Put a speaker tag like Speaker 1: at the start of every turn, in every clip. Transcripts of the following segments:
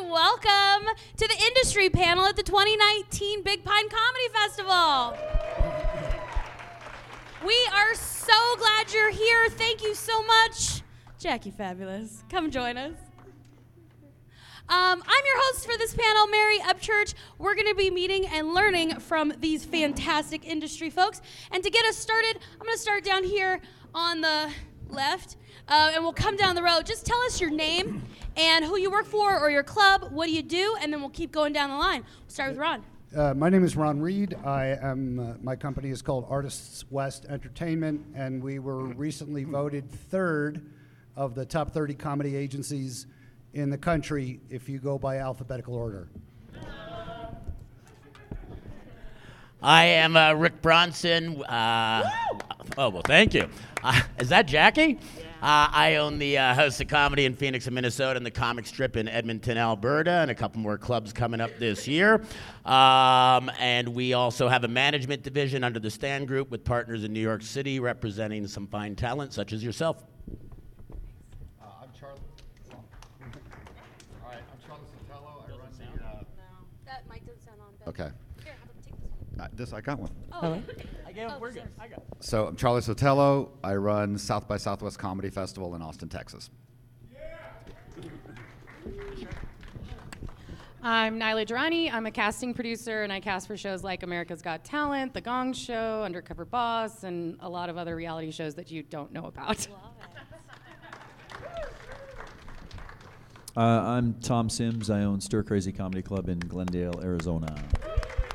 Speaker 1: welcome to the industry panel at the 2019 Big Pine Comedy Festival. We are so glad you're here. Thank you so much. Jackie Fabulous, come join us. Um, I'm your host for this panel, Mary Upchurch. We're going to be meeting and learning from these fantastic industry folks. And to get us started, I'm going to start down here on the left, uh, and we'll come down the road. Just tell us your name and who you work for or your club. What do you do? And then we'll keep going down the line. We'll start with Ron.
Speaker 2: Uh, my name is Ron Reed. I am. Uh, my company is called Artists West Entertainment, and we were recently voted third of the top 30 comedy agencies in the country if you go by alphabetical order.
Speaker 3: I am uh, Rick Bronson. Uh, oh, well, thank you. Uh, is that Jackie? Uh, I own the uh, House of Comedy in Phoenix, and Minnesota, and the Comic Strip in Edmonton, Alberta, and a couple more clubs coming up this year. Um, and we also have a management division under the Stand Group with partners in New York City representing some fine talent, such as yourself.
Speaker 4: Uh, I'm Charlie. All right, I'm Charlie Sotelo. I run the. Uh,
Speaker 1: That mic doesn't sound on.
Speaker 4: okay.
Speaker 1: Here, how this one?
Speaker 4: Uh, this I got one.
Speaker 1: Oh,
Speaker 3: I gave
Speaker 1: Oh,
Speaker 3: we're good. I got it.
Speaker 4: So I'm Charlie Sotelo. I run South by Southwest Comedy Festival in Austin, Texas.
Speaker 5: I'm Nyla Durrani. I'm a casting producer, and I cast for shows like America's Got Talent, The Gong Show, Undercover Boss, and a lot of other reality shows that you don't know about.
Speaker 6: Uh, I'm Tom Sims. I own Stir Crazy Comedy Club in Glendale, Arizona.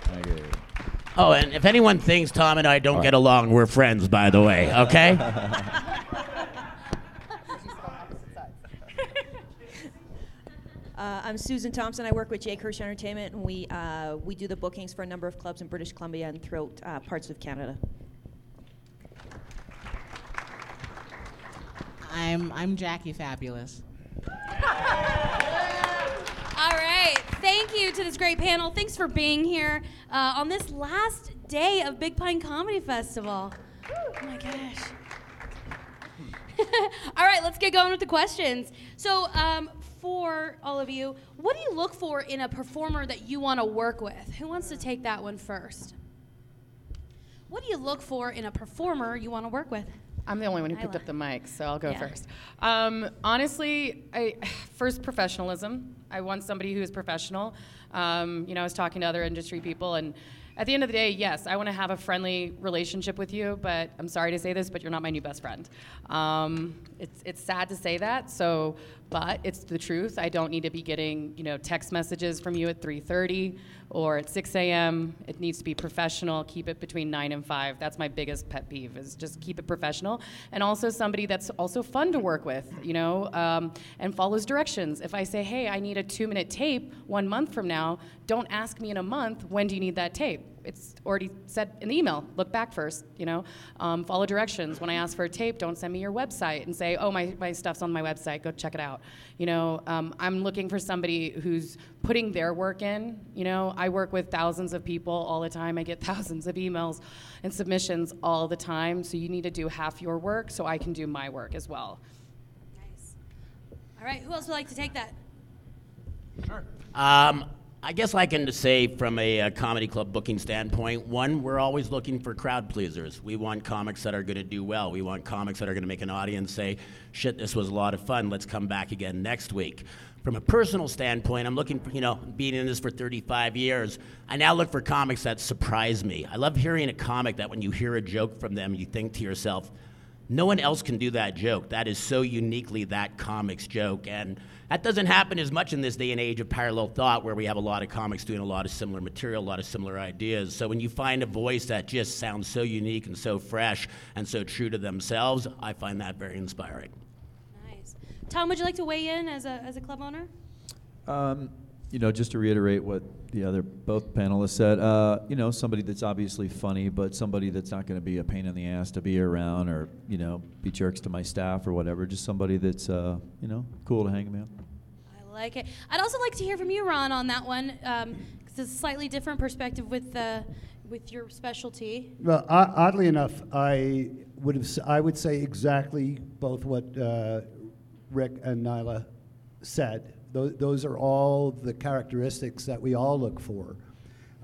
Speaker 6: Thank you.
Speaker 3: Oh, and if anyone thinks Tom and I don't get along, we're friends, by the way, okay?
Speaker 7: Uh, I'm Susan Thompson. I work with Jake Hirsch Entertainment, and we uh, we do the bookings for a number of clubs in British Columbia and throughout uh, parts of Canada.
Speaker 8: I'm I'm Jackie Fabulous.
Speaker 1: All right. Thank you to this great panel. Thanks for being here uh, on this last day of Big Pine Comedy Festival. Oh my gosh. all right, let's get going with the questions. So, um, for all of you, what do you look for in a performer that you want to work with? Who wants to take that one first? What do you look for in a performer you want to work with?
Speaker 5: I'm the only one who picked up the mic, so I'll go
Speaker 1: Yeah.
Speaker 5: first. Um, honestly, I, first professionalism. I want somebody who is professional. Um, you know, I was talking to other industry people, and at the end of the day, yes, I want to have a friendly relationship with you. But I'm sorry to say this, but you're not my new best friend. Um, it's it's sad to say that. So, but it's the truth. I don't need to be getting you know text messages from you at 3:30 or at 6 a.m. It needs to be professional. Keep it between 9 and 5. That's my biggest pet peeve is just keep it professional. And also somebody that's also fun to work with, you know, um, and follows directions. If I say, hey, I need a two minute tape one month from now, don't ask me in a month, when do you need that tape? It's already said in the email. Look back first, you know. Um, follow directions. When I ask for a tape, don't send me your website and say, oh, my, my stuff's on my website. Go check it out. You know, um, I'm looking for somebody who's putting their work in. You know, I work with thousands of people all the time. I get thousands of emails and submissions all the time. So you need to do half your work so I can do my work as well.
Speaker 1: Nice. All right, who else would like to take that? Sure.
Speaker 3: Um, I guess I can say from a, uh comedy club booking standpoint, one, we're always looking for crowd pleasers. We want comics that are going to do well. We want comics that are going to make an audience say, shit, this was a lot of fun. Let's come back again next week. From a personal standpoint, I'm looking for, you know, being in this for 35 years, I now look for comics that surprise me. I love hearing a comic that when you hear a joke from them, you think to yourself, no one else can do that joke. That is so uniquely that comic's joke. And that doesn't happen as much in this day and age of parallel thought where we have a lot of comics doing a lot of similar material, a lot of similar ideas. So when you find a voice that just sounds so unique and so fresh and so true to themselves, I find that very inspiring.
Speaker 1: Nice. Tom, would you like to weigh in as a, as a club owner?
Speaker 6: Um, you know, just to reiterate what the other both panelists said, uh, you know, somebody that's obviously funny, but somebody that's not going to be a pain in the ass to be around, or you know, be jerks to my staff or whatever. Just somebody that's uh, you know, cool to hang around.
Speaker 1: I like it. I'd also like to hear from you, Ron, on that one, because it's a slightly different perspective with the with your specialty.
Speaker 2: Well, o- oddly enough, I would have, s- I would say exactly both what uh, Rick and Nyla said. Those, those are all the characteristics that we all look for.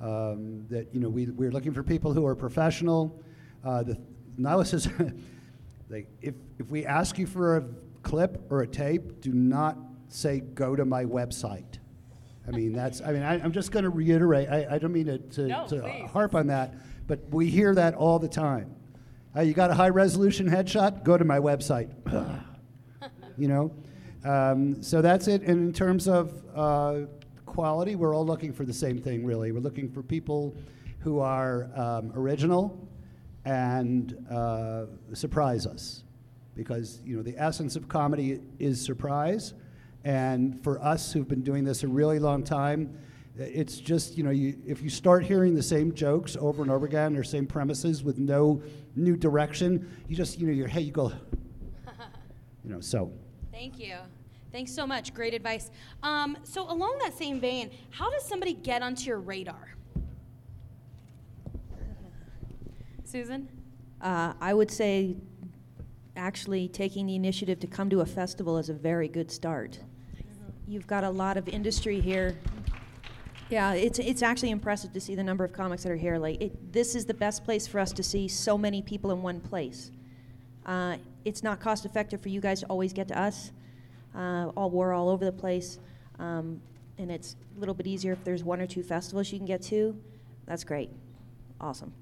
Speaker 2: Um, that you know, we, we're looking for people who are professional. Uh, the, like, if, if we ask you for a clip or a tape, do not say go to my website. I mean, that's, I mean, I, I'm just going to reiterate, I, I don't mean to, to,
Speaker 5: No,
Speaker 2: to harp on that, but we hear that all the time. Uh, you got a high resolution headshot? Go to my website. you know? Um, so that's it. And in terms of uh, quality, we're all looking for the same thing, really. We're looking for people who are um, original and uh, surprise us. Because, you know, the essence of comedy is surprise. And for us who've been doing this a really long time, it's just, you know, you, if you start hearing the same jokes over and over again or same premises with no new direction, you just, you know, your head, you go, you know, so.
Speaker 1: Thank you. Thanks so much. Great advice. Um, so, along that same vein, how does somebody get onto your radar? Susan?
Speaker 7: Uh, I would say actually taking the initiative to come to a festival is a very good start. You've got a lot of industry here. Yeah, it's, it's actually impressive to see the number of comics that are here. Like, it, this is the best place for us to see so many people in one place. Uh, it's not cost effective for you guys to always get to us. Uh, all we're all over the place, um, and it's a little bit easier if there's one or two festivals you can get to. That's great, awesome.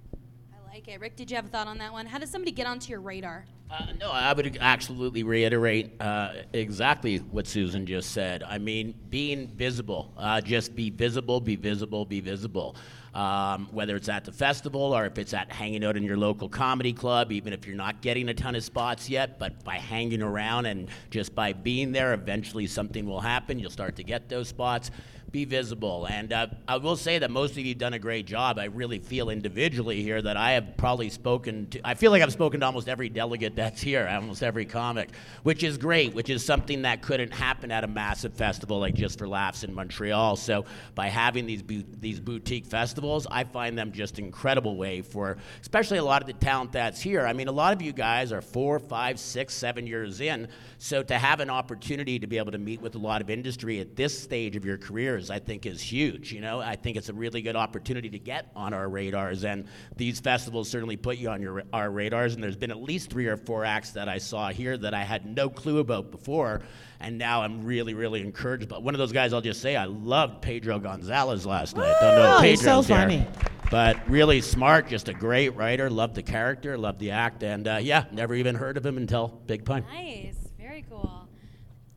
Speaker 1: I like it. Rick, did you have a thought on that one? How does somebody get onto your radar?
Speaker 3: Uh, no, I would absolutely reiterate uh, exactly what Susan just said. I mean, being visible, uh, just be visible, be visible, be visible. Um, whether it's at the festival or if it's at hanging out in your local comedy club, even if you're not getting a ton of spots yet, but by hanging around and just by being there, eventually something will happen. You'll start to get those spots. Be visible. And uh, I will say that most of you have done a great job. I really feel individually here that I have probably spoken to, I feel like I've spoken to almost every delegate that's here, almost every comic, which is great, which is something that couldn't happen at a massive festival like Just for Laughs in Montreal. So by having these, bu- these boutique festivals, I find them just incredible way for, especially a lot of the talent that's here. I mean, a lot of you guys are four, five, six, seven years in. So to have an opportunity to be able to meet with a lot of industry at this stage of your careers, I think is huge. You know, I think it's a really good opportunity to get on our radars, and these festivals certainly put you on your our radars. And there's been at least three or four acts that I saw here that I had no clue about before, and now I'm really, really encouraged. But one of those guys, I'll just say, I loved Pedro Gonzalez last night. Don't know if
Speaker 8: Oh, he's so
Speaker 3: Pedro's here.
Speaker 8: funny.
Speaker 3: But really smart, just a great writer. Loved the character, loved the act, and uh, yeah, never even heard of him until Big Pine.
Speaker 1: Nice. Very cool.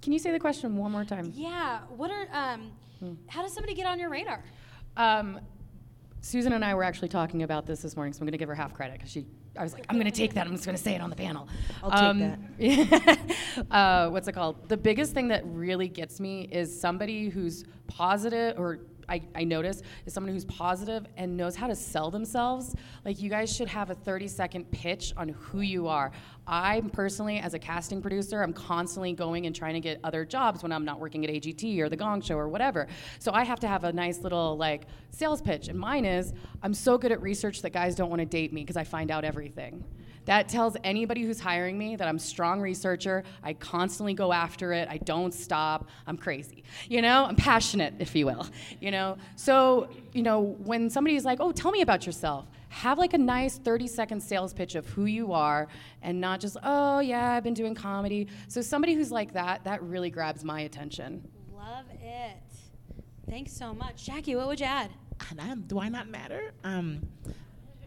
Speaker 5: Can you say the question one more time?
Speaker 1: Yeah. What are, um, how does somebody get on your radar?
Speaker 5: Um, Susan and I were actually talking about this this morning, so I'm going to give her half credit because she. I was like, I'm going to take that. I'm just going to say it on the panel.
Speaker 7: I'll take
Speaker 5: that. uh, what's it called? The biggest thing that really gets me is somebody who's positive, or I, I notice, is someone who's positive and knows how to sell themselves. Like, you guys should have a 30 second pitch on who you are. I personally, as a casting producer, I'm constantly going and trying to get other jobs when I'm not working at AGT or The Gong Show or whatever. So I have to have a nice little like sales pitch. And mine is, I'm so good at research that guys don't want to date me because I find out everything. That tells anybody who's hiring me that I'm a strong researcher. I constantly go after it. I don't stop. I'm crazy. You know, I'm passionate, if you will. You know, so, you know, when somebody's like, oh, tell me about yourself, have like a nice 30 second sales pitch of who you are and not just, oh, yeah, I've been doing comedy. So somebody who's like that, that really grabs my attention.
Speaker 1: Love it. Thanks so much. Jackie, what would you add?
Speaker 8: And I'm- do I not matter? Um,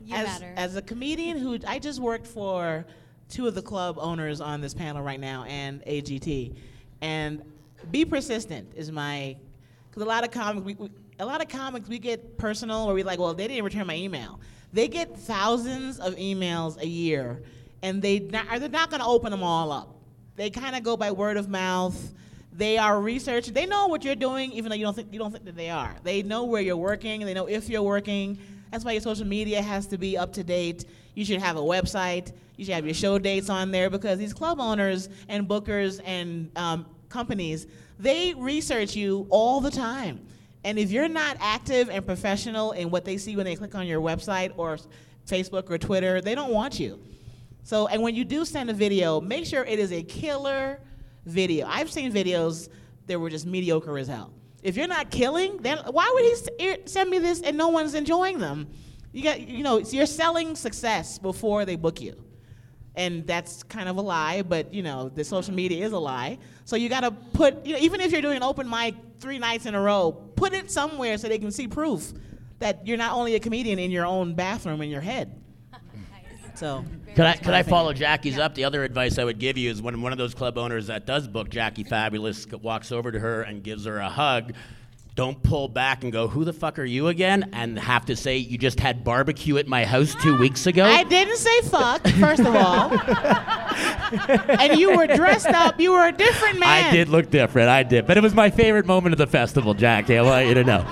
Speaker 1: You
Speaker 8: as,
Speaker 1: matter.
Speaker 8: as a comedian who I just worked for two of the club owners on this panel right now and AGT, and be persistent is my because a lot of comics we, we, a lot of comics we get personal where we like well they didn't return my email. They get thousands of emails a year, and they not, are they're not going to open them all up. They kind of go by word of mouth. They are researching. They know what you're doing, even though you don't think you don't think that they are. They know where you're working. They know if you're working. That's why your social media has to be up to date. You should have a website. You should have your show dates on there because these club owners and bookers and um, companies they research you all the time. And if you're not active and professional in what they see when they click on your website or Facebook or Twitter, they don't want you. So, and when you do send a video, make sure it is a killer video. I've seen videos they were just mediocre as hell. If you're not killing, then why would he er, send me this and no one's enjoying them? You got, you know, you're selling success before they book you. And that's kind of a lie but you know the social media is a lie. So you got to put you know, even if you're doing an open mic three nights in a row put it somewhere so they can see proof that you're not only a comedian in your own bathroom in your head so
Speaker 3: Could I, could I follow Jackie's up? The other advice I would give you is when one of those club owners that does book Jackie Fabulous walks over to her and gives her a hug, don't pull back and go, Who the fuck are you again? And have to say, You just had barbecue at my house two weeks ago.
Speaker 8: i didn't say fuck first of all and you were dressed up you were a different man
Speaker 3: I did look different, I did. But it was my favorite moment of the festival, Jackie. I want you to know.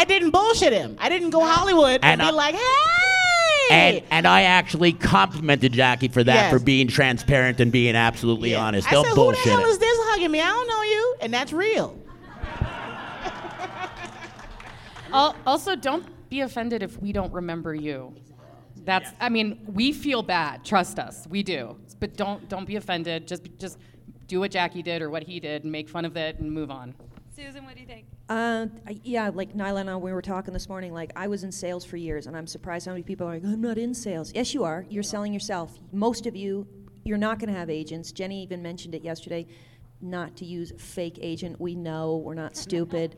Speaker 8: I didn't bullshit him i didn't go hollywood and,
Speaker 3: And
Speaker 8: be
Speaker 3: I-
Speaker 8: like hey
Speaker 3: And, and I actually complimented Jackie for that,
Speaker 8: Yes.
Speaker 3: for being transparent and being absolutely
Speaker 8: Yeah.
Speaker 3: honest.
Speaker 8: I
Speaker 3: Don't
Speaker 8: said,
Speaker 3: bullshit
Speaker 8: Who the hell
Speaker 3: it.
Speaker 8: is this hugging me? I don't know you, and that's real.
Speaker 5: Also, don't be offended if we don't remember you. That's, I mean, we feel bad. Trust us, we do. But don't don't be offended. Just just do what Jackie did or what he did and make fun of it and move on.
Speaker 1: Susan, what do you think?
Speaker 7: Uh, I- yeah, like Nyla and I, we were talking this morning. Like I was in sales for years, and I'm surprised how many people are like, "I'm not in sales." Yes, you are. You're selling yourself. Most of you, you're not going to have agents. Jenny even mentioned it yesterday, not to use fake agent. We know we're not stupid,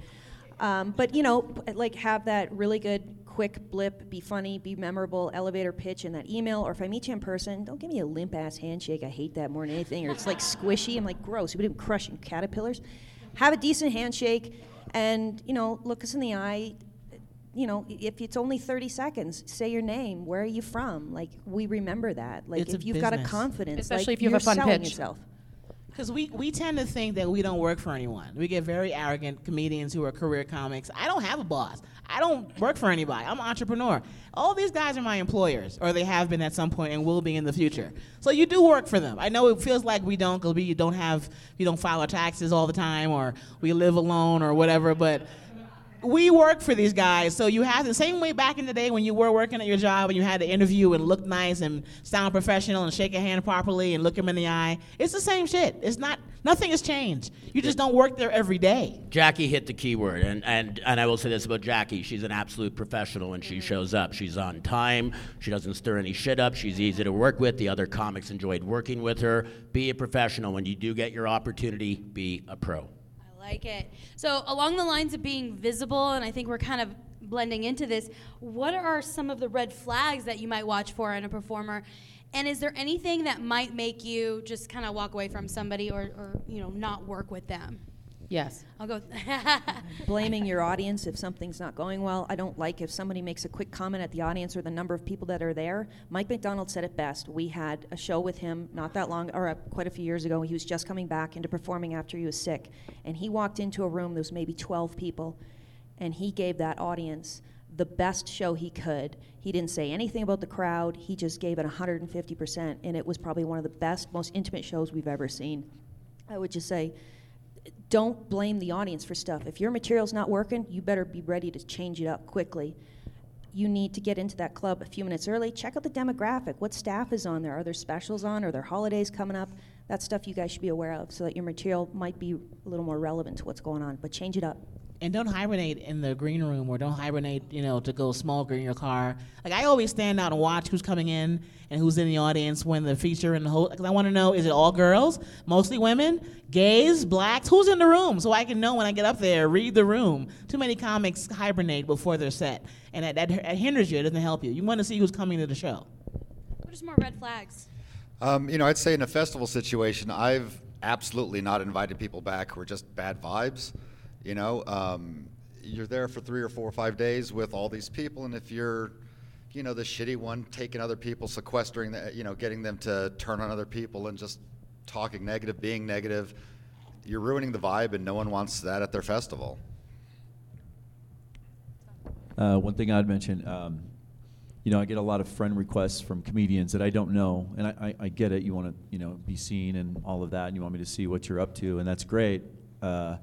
Speaker 7: um, but you know, like have that really good quick blip, be funny, be memorable, elevator pitch in that email. Or if I meet you in person, don't give me a limp ass handshake. I hate that more than anything. Or it's like squishy. I'm like gross. You've been crushing caterpillars. Have a decent handshake and you know look us in the eye you know if it's only 30 seconds say your name where are you from like we remember that like
Speaker 8: It's a
Speaker 7: if you've got a
Speaker 8: business.
Speaker 7: confidence
Speaker 5: Especially
Speaker 7: like,
Speaker 5: if you have a
Speaker 7: you're
Speaker 5: fun
Speaker 7: selling
Speaker 5: pitch.
Speaker 7: yourself
Speaker 8: Because we, we tend to think that we don't work for anyone. We get very arrogant comedians who are career comics. I don't have a boss. I don't work for anybody. I'm an entrepreneur. All these guys are my employers, or they have been at some point and will be in the future. So you do work for them. I know it feels like we don't because we don't have, we don't file our taxes all the time, or we live alone, or whatever. But we work for these guys, so you have the same way back in the day when you were working at your job and you had to interview and look nice and sound professional and shake a hand properly and look him in the eye. It's the same shit. It's not nothing has changed. You just don't work there every day.
Speaker 3: Jackie hit the key word, and, and, and I will say this about Jackie. She's an absolute professional when she mm-hmm. shows up. She's on time. She doesn't stir any shit up. She's easy to work with. The other comics enjoyed working with her. Be a professional. When you do get your opportunity, be a pro.
Speaker 1: Like it. So, along the lines of being visible, and I think we're kind of blending into this, what are some of the red flags that you might watch for in a performer? And is there anything that might make you just kind of walk away from somebody or, or, you know, not work with them?
Speaker 5: Yes.
Speaker 1: I'll go.
Speaker 7: blaming your audience if something's not going well i don't like if somebody makes a quick comment at the audience or the number of people that are there mike mcdonald said it best we had a show with him not that long or uh, quite a few years ago he was just coming back into performing after he was sick and he walked into a room there was maybe 12 people and he gave that audience the best show he could. He didn't say anything about the crowd. He just gave it 150%, and it was probably one of the best, most intimate shows we've ever seen. I would just say, don't blame the audience for stuff. If your material's not working, you better be ready to change it up quickly. You need to get into that club a few minutes early. Check out the demographic. What staff is on there? Are there specials on? Are there holidays coming up? That's stuff you guys should be aware of so that your material might be a little more relevant to what's going on. But change it up.
Speaker 8: And don't hibernate in the green room or don't hibernate you know to go smoke or in your car. Like i always stand out and watch who's coming in and who's in the audience when the feature and the whole because i want to know is it all girls? Mostly women? Gays? Blacks? Who's in the room? So i can know when i get up there read the room. Too many comics hibernate before they're set and that, that, that hinders you it doesn't help you. You want to see who's coming to the show.
Speaker 1: What are some more red flags?
Speaker 4: Um, you know, I'd say in a festival situation, I've absolutely not invited people back who are just bad vibes. You know, um, you're there for three or four or five days with all these people, and if you're, you know, the shitty one, taking other people, sequestering, the, you know, getting them to turn on other people and just talking negative, being negative, you're ruining the vibe, and no one wants that at their festival.
Speaker 6: Uh, one thing I'd mention, um, you know, I get a lot of friend requests from comedians that I don't know, and I, I, I get it. You want to, you know, be seen and all of that, and you want me to see what you're up to, and that's great. Uh,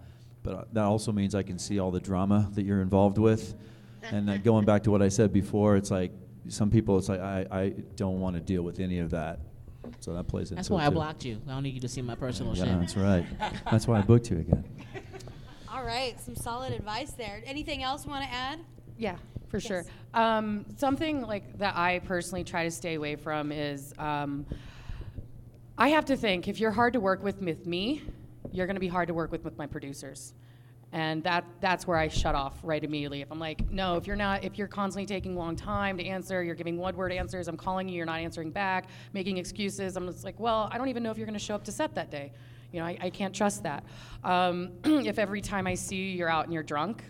Speaker 6: but uh, that also means I can see all the drama that you're involved with. And uh, going back to what I said before, it's like some people, it's like I, I don't want to deal with any of that. So that plays into
Speaker 8: That's
Speaker 6: it
Speaker 8: why I
Speaker 6: too.
Speaker 8: blocked you. I don't need you to see my personal
Speaker 6: Yeah,
Speaker 8: shit.
Speaker 6: that's right. That's why I booked you again.
Speaker 1: All right, some solid advice there. Anything else you want to add?
Speaker 5: Yeah, for sure. Um, something like that I personally try to stay away from is um, I have to think if you're hard to work with with me, you're going to be hard to work with with my producers. And that that's where I shut off right immediately. If I'm like, no, if you're not, if you're constantly taking a long time to answer, you're giving one word answers, I'm calling you, you're not answering back, making excuses. I'm just like, well, I don't even know if you're going to show up to set that day. You know, I, I can't trust that. Um, if every time I see you, you're out and you're drunk,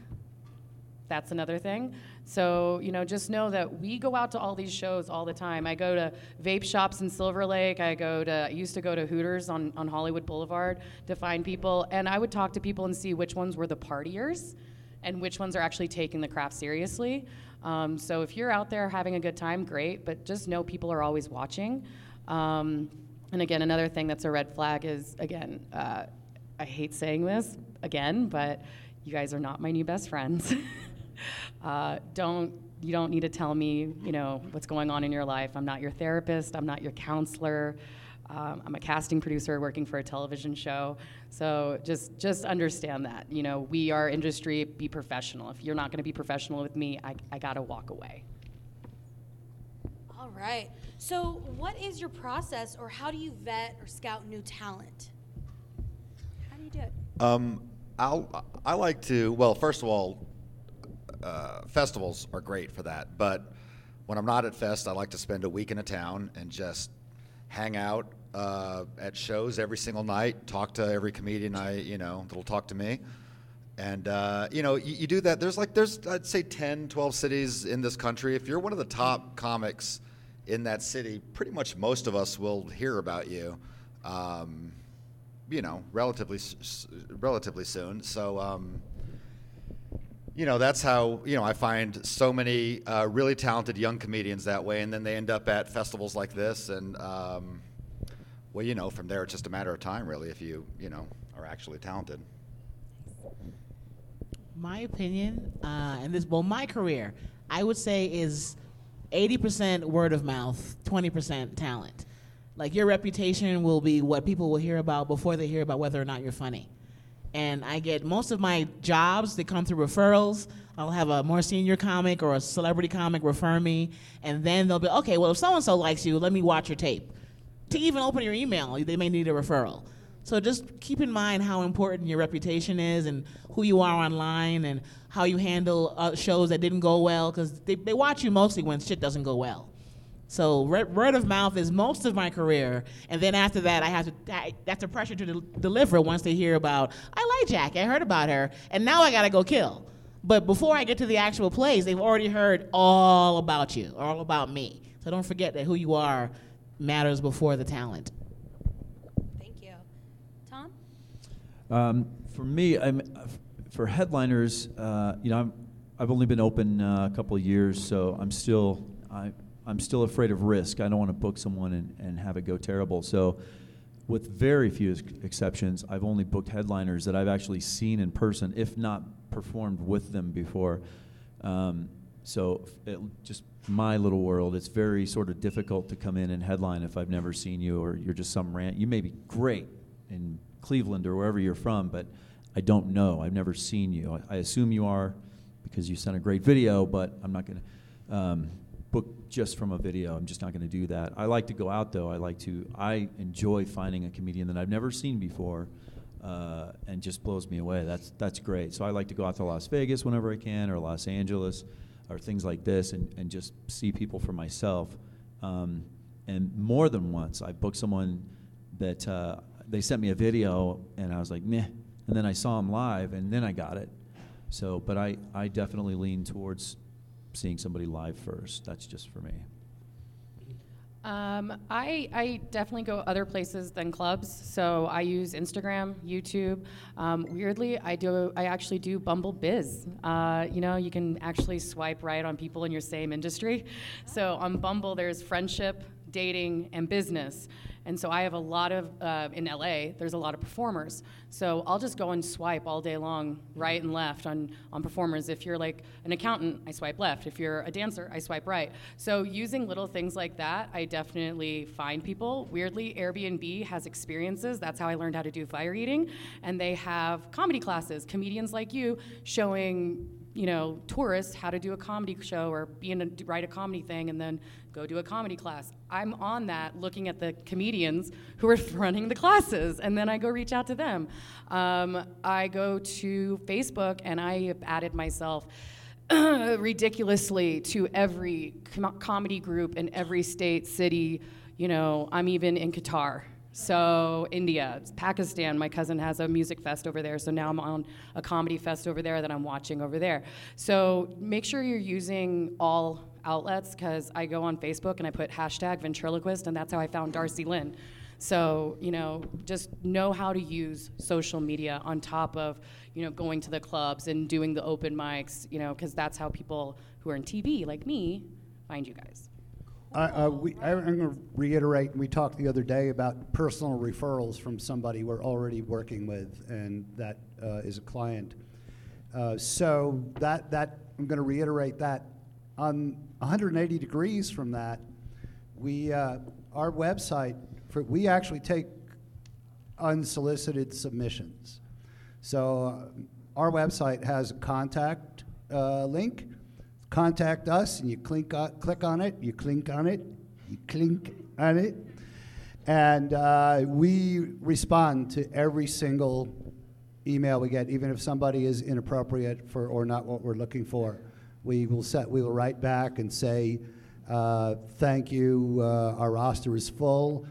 Speaker 5: that's another thing. So, you know, just know that we go out to all these shows all the time. I go to vape shops in Silver Lake. I go to I used to go to Hooters on, on Hollywood Boulevard to find people and I would talk to people and see which ones were the partiers and which ones are actually taking the craft seriously. Um, so if you're out there having a good time, great, but just know people are always watching. Um, and again, another thing that's a red flag is again, uh, I hate saying this again, but you guys are not my new best friends. uh, don't you don't need to tell me you know what's going on in your life. I'm not your therapist. I'm not your counselor. Um, I'm a casting producer working for a television show. So just just understand that you know we are industry. Be professional. If you're not going to be professional with me, I, I gotta walk away.
Speaker 1: All right. So, what is your process, or how do you vet or scout new talent? How do you do it?
Speaker 4: Um, I'll, I like to, well, first of all, uh, festivals are great for that. But when I'm not at Fest, I like to spend a week in a town and just hang out uh, at shows every single night, talk to every comedian I, you know, that'll talk to me. And, uh, you know, you, you do that. There's like, there's, I'd say 10, 12 cities in this country. If you're one of the top comics in that city, pretty much most of us will hear about you. Um, you know, relatively relatively soon. So, um, you know, that's how you know I find so many uh, really talented young comedians that way, and then they end up at festivals like this, and um, well, you know, from there it's just a matter of time, really, if you you know are actually talented.
Speaker 8: My opinion, uh, and this, well, my career, I would say is 80% word of mouth, 20% talent. Like your reputation will be what people will hear about before they hear about whether or not you're funny. And I get most of my jobs that come through referrals. I'll have a more senior comic or a celebrity comic refer me, and then they'll be, okay, well, if so and so likes you, let me watch your tape. To even open your email, they may need a referral. So just keep in mind how important your reputation is and who you are online and how you handle uh, shows that didn't go well because they, they watch you mostly when shit doesn't go well. So re- word of mouth is most of my career, and then after that, I have to I, that's a pressure to del- deliver once they hear about I like Jackie, I heard about her, and now I gotta go kill. But before I get to the actual plays, they've already heard all about you, all about me. So don't forget that who you are matters before the talent.
Speaker 1: Thank you. Tom?
Speaker 6: Um, for me, I'm, for headliners, uh, you know, I'm, I've only been open uh, a couple of years, so I'm still I, I'm still afraid of risk. I don't want to book someone and, and have it go terrible. So, with very few ex- exceptions, I've only booked headliners that I've actually seen in person, if not performed with them before. Um, so, it, just my little world, it's very sort of difficult to come in and headline if I've never seen you or you're just some rant. You may be great in Cleveland or wherever you're from, but I don't know. I've never seen you. I, I assume you are because you sent a great video, but I'm not going to um, book just from a video. I'm just not going to do that. I like to go out though. I like to. I enjoy finding a comedian that I've never seen before, uh, and just blows me away. That's that's great. So I like to go out to Las Vegas whenever I can, or Los Angeles, or things like this, and, and just see people for myself. Um, and more than once, I booked someone that uh, they sent me a video, and I was like, meh. And then I saw them live, and then I got it. So, but I, I definitely lean towards seeing somebody live first. That's just for me.
Speaker 5: Um, I, I definitely go other places than clubs. So I use Instagram, YouTube. Um, weirdly, I do. I actually do Bumble Biz. Uh, you know, you can actually swipe right on people in your same industry. So on Bumble, there's friendship, dating, and business. And so I have a lot of, uh, in LA, there's a lot of performers. So I'll just go and swipe all day long, right and left on, on performers. If you're like an accountant, I swipe left. If you're a dancer, I swipe right. So using little things like that, I definitely find people. Weirdly, Airbnb has experiences. That's how I learned how to do fire eating. And they have comedy classes, comedians like you showing you know, tourists how to do a comedy show or be in a, write a comedy thing and then go do a comedy class. I'm on that looking at the comedians who are running the classes and then I go reach out to them. Um, I go to Facebook and I have added myself ridiculously to every com- comedy group in every state, city. You know, I'm even in Qatar. So India, Pakistan, my cousin has a music fest over there. So now I'm on a comedy fest over there that I'm watching over there. So make sure you're using all outlets because I go on Facebook and I put hashtag ventriloquist, and that's how I found Darci Lynne. So you know, just know how to use social media on top of you know going to the clubs and doing the open mics. You know, because that's how people who are in TV like me find you guys.
Speaker 2: I, uh, we, I, am going to reiterate, we talked the other day about personal referrals from somebody we're already working with, and that uh, is a client. Uh, so that, that I'm going to reiterate that. On 180 degrees from that, we, uh, our website, for, we actually take unsolicited submissions. So uh, our website has a contact uh, link contact us and you click on, click on it, you clink on it, you clink on it, and uh, we respond to every single email we get, even if somebody is inappropriate for or not what we're looking for. We will set, we will write back and say, uh, "Thank you. Uh, our roster is full."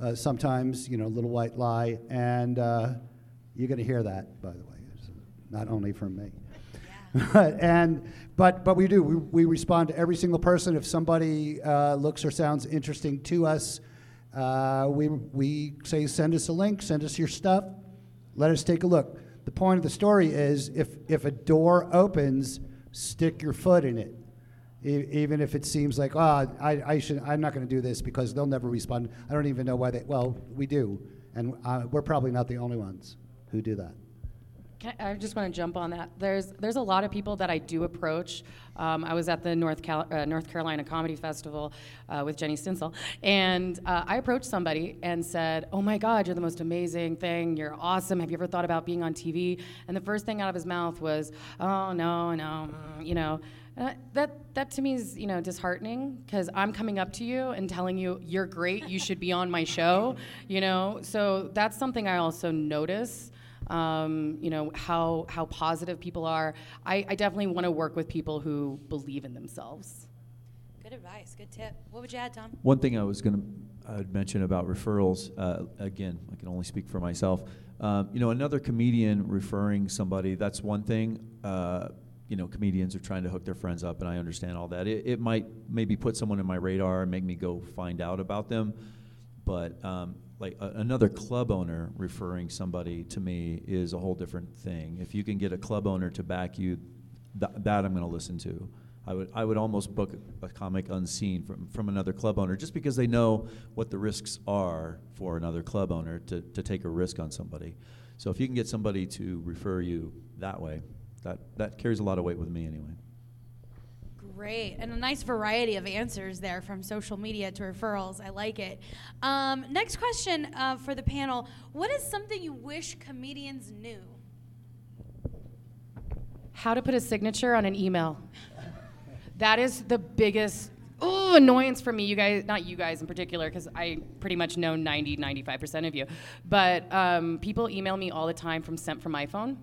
Speaker 2: Uh, sometimes, you know, little white lie, and uh, you're going to hear that, by the way, not only from me. and but but we do. We, we respond to every single person. If somebody uh, looks or sounds interesting to us uh, we we say send us a link. Send us your stuff. Let us take a look. The point of the story is if if a door opens stick your foot in it. E- even if it seems like oh I, I should I'm not going to do this because they'll never respond. I don't even know why they well we do. And uh, we're probably not the only ones who do that
Speaker 5: I, just want to jump on that. There's there's a lot of people that I do approach. Um, I was at the North Cal- uh, North Carolina Comedy Festival uh, with Jenny Stinsel, and uh, I approached somebody and said, "Oh my God, you're the most amazing thing. You're awesome. Have you ever thought about being on TV?" And the first thing out of his mouth was, "Oh no, no, mm, you know." Uh, that that to me is you know disheartening because I'm coming up to you and telling you you're great, you should be on my show, you know. So that's something I also notice um, you know, how, how positive people are. I, I definitely want to work with people who believe in themselves.
Speaker 1: Good advice. Good tip. What would you add, Tom?
Speaker 6: One thing I was going to I'd mention about referrals, uh, again, I can only speak for myself. Um, you know, another comedian referring somebody, that's one thing. Uh, you know, comedians are trying to hook their friends up, and I understand all that. It, it might maybe put someone in my radar and make me go find out about them. But um, like a, another club owner referring somebody to me is a whole different thing. If you can get a club owner to back you, th- that I'm going to listen to. I would I would almost book a comic unseen from, from another club owner just because they know what the risks are for another club owner to, to take a risk on somebody. So if you can get somebody to refer you that way, that, that carries a lot of weight with me anyway.
Speaker 1: Great. And a nice variety of answers there from social media to referrals. I like it. Um, next question uh, for the panel What is something you wish comedians knew?
Speaker 5: How to put a signature on an email. that is the biggest ooh, annoyance for me. You guys, not you guys in particular, because I pretty much know 90, 95% of you. But um, people email me all the time from sent from iPhone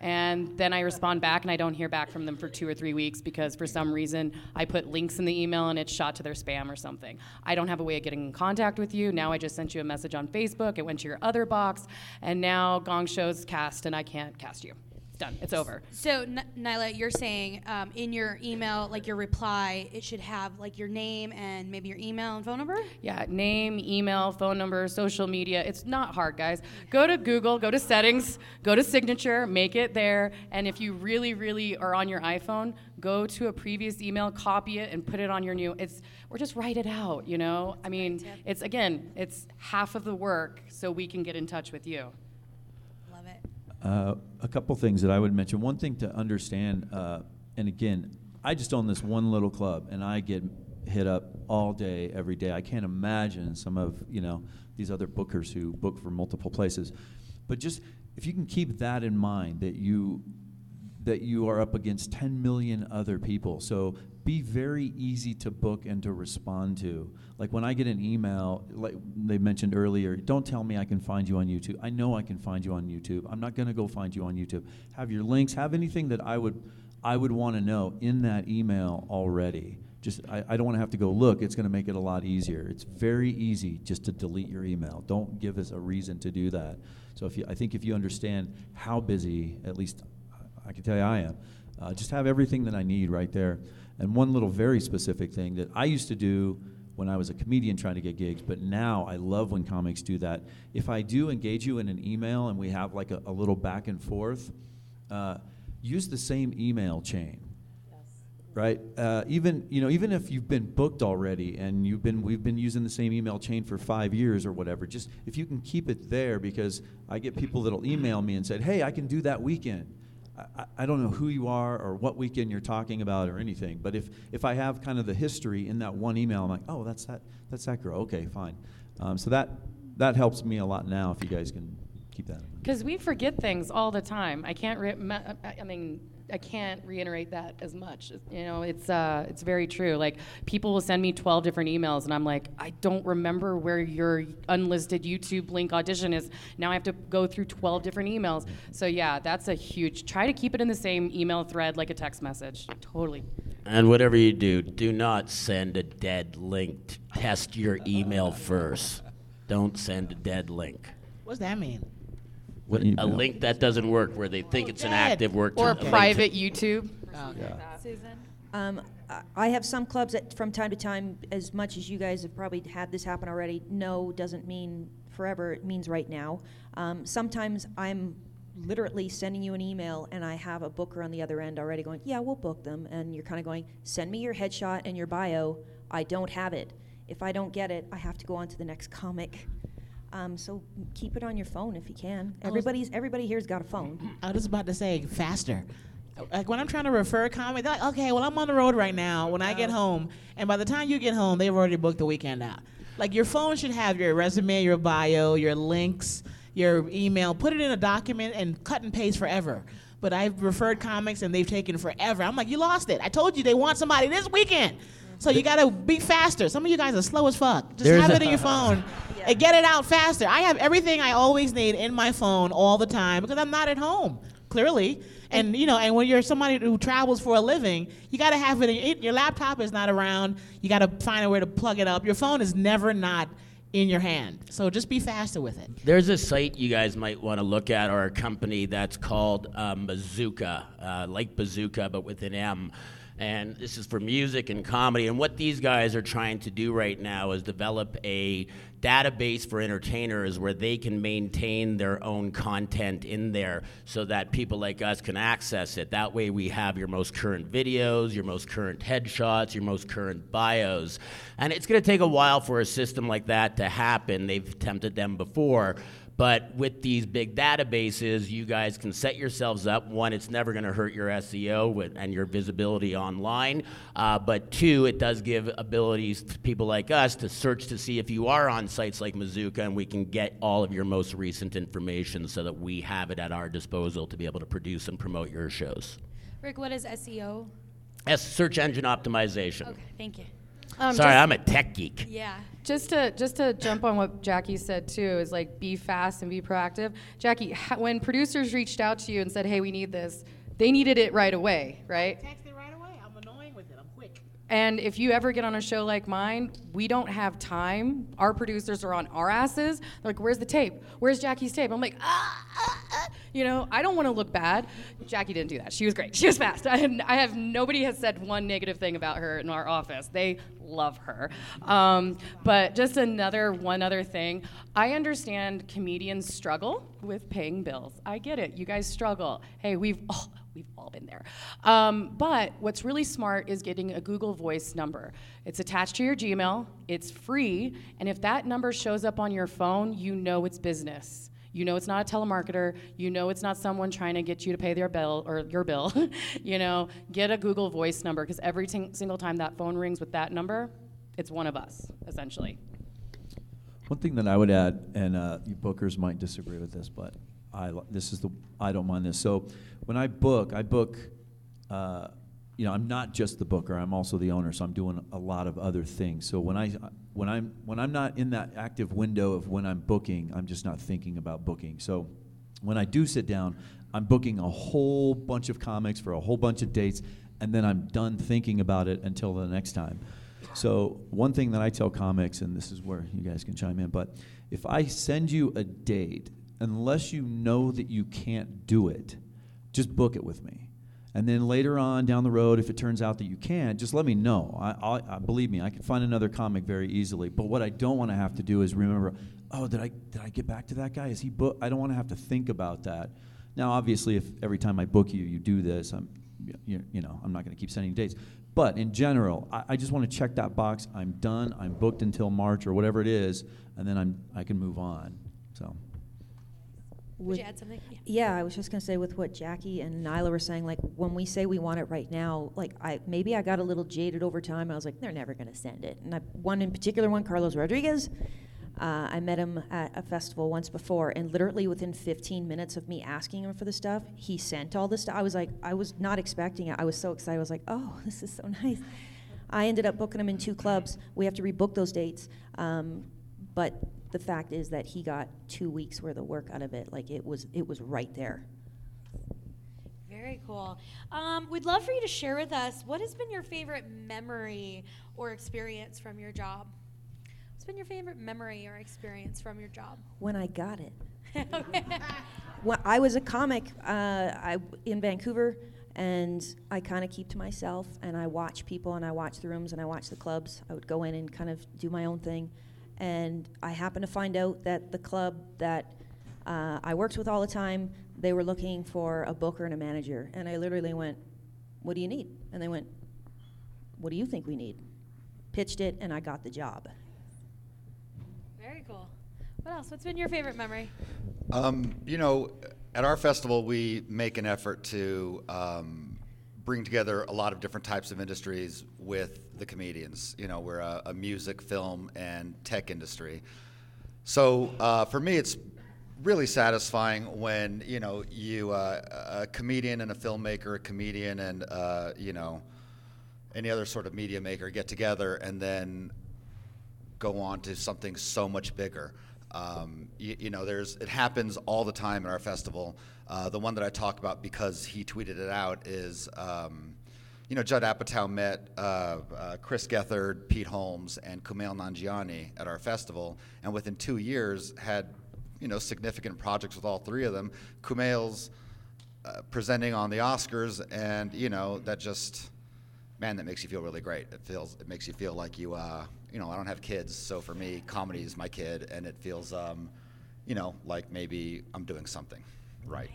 Speaker 5: and then I respond back and I don't hear back from them for two or three weeks because for some reason I put links in the email and it's shot to their spam or something. I don't have a way of getting in contact with you. Now I just sent you a message on Facebook. It went to your other box, and now Gong Show's cast and I can't cast you. Done. It's over.
Speaker 1: So, N- Nyla, you're saying um, in your email, like your reply, it should have like your name and maybe your email and phone number?
Speaker 5: Yeah, name, email, phone number, social media. It's not hard, guys. Go to Google, go to settings, go to signature, make it there. And if you really, really are on your iPhone, go to a previous email, copy it, and put it on your new. It's or just write it out. You know, I mean, it's again, it's half of the work, so we can get in touch with you.
Speaker 6: Uh, a couple things that I would mention. One thing to understand, uh, and again, I just own this one little club, and I get hit up all day, every day. I can't imagine some of you know these other bookers who book for multiple places. But just if you can keep that in mind, that you that you are up against 10 million other people. So be very easy to book and to respond to. Like when I get an email, like they mentioned earlier, don't tell me I can find you on YouTube. I know I can find you on YouTube. I'm not going to go find you on YouTube. Have your links, have anything that I would I would want to know in that email already. Just I, I don't want to have to go look. It's going to make it a lot easier. It's very easy just to delete your email. Don't give us a reason to do that. So if you, I think if you understand how busy, at least I can tell you I am. Uh, just have everything that I need right there. And one little very specific thing that I used to do when I was a comedian trying to get gigs, but now I love when comics do that. If I do engage you in an email and we have like a, a little back and forth, uh, use the same email chain. Right, uh, even you know, even if you've been booked already and you've been, we've been using the same email chain for five years or whatever. Just if you can keep it there, because I get people that'll email me and said, "Hey, I can do that weekend." I, I don't know who you are or what weekend you're talking about or anything, but if, if I have kind of the history in that one email, I'm like, oh, that's that, that's that girl. Okay, fine. Um, so that, that helps me a lot now if you guys can keep that.
Speaker 5: Because we forget things all the time. I can't. Re- I mean, I can't reiterate that as much. You know, it's uh, it's very true. Like people will send me 12 different emails, and I'm like, I don't remember where your unlisted YouTube link audition is. Now I have to go through 12 different emails. So yeah, that's a huge. Try to keep it in the same email thread like a text message. Totally.
Speaker 3: And whatever you do, do not send a dead link. Test your email first. Don't send a dead link.
Speaker 8: What's that mean?
Speaker 3: What, a link that doesn't work, where they think it's an active work.
Speaker 5: Or a
Speaker 3: link to-
Speaker 5: private YouTube.
Speaker 1: Susan?
Speaker 7: Um, I- I have some clubs that from time to time, as much as you guys have probably had this happen already, no doesn't mean forever, it means right now. Um, sometimes I'm literally sending you an email and I have a booker on the other end already going, yeah, we'll book them. And you're kind of going, send me your headshot and your bio. I don't have it. If I don't get it, I have to go on to the next comic. Um, so keep it on your phone if you can. Everybody's everybody here's got a phone.
Speaker 8: I was just about to say faster. Like when I'm trying to refer a comic, they're like, okay, well I'm on the road right now. When I get home, and by the time you get home, they've already booked the weekend out. Like your phone should have your resume, your bio, your links, your email. Put it in a document and cut and paste forever. But I've referred comics and they've taken forever. I'm like, you lost it. I told you they want somebody this weekend. So you gotta be faster. Some of you guys are slow as fuck. Just
Speaker 3: There's
Speaker 8: have it in your phone and get it out faster. I have everything I always need in my phone all the time because I'm not at home, clearly. And you know, and when you're somebody who travels for a living, you gotta have it. In, your laptop is not around. You gotta find a way to plug it up. Your phone is never not in your hand. So just be faster with it.
Speaker 3: There's a site you guys might want to look at, or a company that's called uh, Muzooka, uh, like Bazooka, but with an M. And this is for music and comedy. And what these guys are trying to do right now is develop a database for entertainers where they can maintain their own content in there so that people like us can access it. That way, we have your most current videos, your most current headshots, your most current bios. And it's going to take a while for a system like that to happen. They've attempted them before. But with these big databases, you guys can set yourselves up. One, it's never going to hurt your SEO with, and your visibility online. Uh, but two, it does give abilities to people like us to search to see if you are on sites like Muzooka, and we can get all of your most recent information so that we have it at our disposal to be able to produce and promote your shows.
Speaker 1: Rick, what is SEO?
Speaker 3: S search engine optimization.
Speaker 1: Okay, thank you.
Speaker 5: Um,
Speaker 3: Sorry,
Speaker 5: just-
Speaker 3: I'm a tech geek.
Speaker 1: Yeah.
Speaker 5: Just to just to jump on what Jackie said too is like be fast and be proactive. Jackie, when producers reached out to you and said, "Hey, we need this," they needed it right away, right?
Speaker 8: Text it right away. I'm annoying with it. I'm quick.
Speaker 5: And if you ever get on a show like mine, we don't have time. Our producers are on our asses. They're like, "Where's the tape? Where's Jackie's tape?" I'm like, "Ah, ah, ah." You know, I don't want to look bad. Jackie didn't do that. She was great. She was fast. I, I have nobody has said one negative thing about her in our office. They love her. Um, but just another one other thing. I understand comedians struggle with paying bills. I get it. You guys struggle. Hey, we've all, we've all been there. Um, but what's really smart is getting a Google Voice number. It's attached to your Gmail. It's free, and if that number shows up on your phone, you know it's business. You know it's not a telemarketer. You know it's not someone trying to get you to pay their bill or your bill. you know, get a Google Voice number because every t- single time that phone rings with that number, it's one of us, essentially.
Speaker 6: One thing that I would add, and uh, you bookers might disagree with this, but I this is the I don't mind this. So when I book, I book. Uh, you know, I'm not just the booker. I'm also the owner, so I'm doing a lot of other things. So when I when I'm when I'm not in that active window of when I'm booking, I'm just not thinking about booking. So when I do sit down, I'm booking a whole bunch of comics for a whole bunch of dates, and then I'm done thinking about it until the next time. So one thing that I tell comics, and this is where you guys can chime in, but if I send you a date, unless you know that you can't do it, just book it with me. And then later on down the road, if it turns out that you can't, just let me know. I, I, believe me, I can find another comic very easily. But what I don't want to have to do is remember, oh, did I did I get back to that guy? Is he booked? I don't want to have to think about that. Now, obviously, if every time I book you, you do this, I'm, you, you know, I'm not going to keep sending dates. But in general, I, I just want to check that box. I'm done. I'm booked until March or whatever it is, and then I'm I can move on. So.
Speaker 1: Would you add something? Yeah.
Speaker 7: Yeah, I was just gonna say with what Jackie and Nyla were saying, like when we say we want it right now, like I maybe I got a little jaded over time. I was like, they're never gonna send it. And I, one in particular, one Carlos Rodriguez, uh, I met him at a festival once before, and literally within 15 minutes of me asking him for the stuff, he sent all the stuff. I was like, I was not expecting it. I was so excited. I was like, oh, this is so nice. I ended up booking him in two clubs. We have to rebook those dates. Um, but the fact is that he got two weeks worth of work out of it. Like it was, it was right there.
Speaker 1: Very cool. Um, we'd love for you to share with us what has been your favorite memory or experience from your job. What's been your favorite memory or experience from your job?
Speaker 7: When I got it,
Speaker 1: Okay.
Speaker 7: when I was a comic uh, I, in Vancouver, and I kind of keep to myself, and I watch people, and I watch the rooms, and I watch the clubs. I would go in and kind of do my own thing, and I happened to find out that the club that uh, I worked with all the time, they were looking for a booker and a manager, and I literally went, "What do you need?" And they went, "What do you think we need?" Pitched it, and I got the job.
Speaker 1: Very cool. What else? What's been your favorite memory?
Speaker 4: Um, you know, at our festival, we make an effort to um, bring together a lot of different types of industries with the comedians. You know, we're a, a music, film, and tech industry. So uh, for me, it's really satisfying when you know you uh, a comedian and a filmmaker, a comedian and uh, you know any other sort of media maker get together and then go on to something so much bigger. Um, you, you know, there's it happens all the time at our festival. Uh, the one that I talk about because he tweeted it out is, um, you know, Judd Apatow met uh, uh, Chris Gethard, Pete Holmes, and Kumail Nanjiani at our festival, and within two years had, you know, significant projects with all three of them. Kumail's uh, presenting on the Oscars, and you know that just man, that makes you feel really great. It feels, it makes you feel like you, uh, you know, I don't have kids, so for me, comedy is my kid, and it feels, um, you know, like maybe I'm doing something right.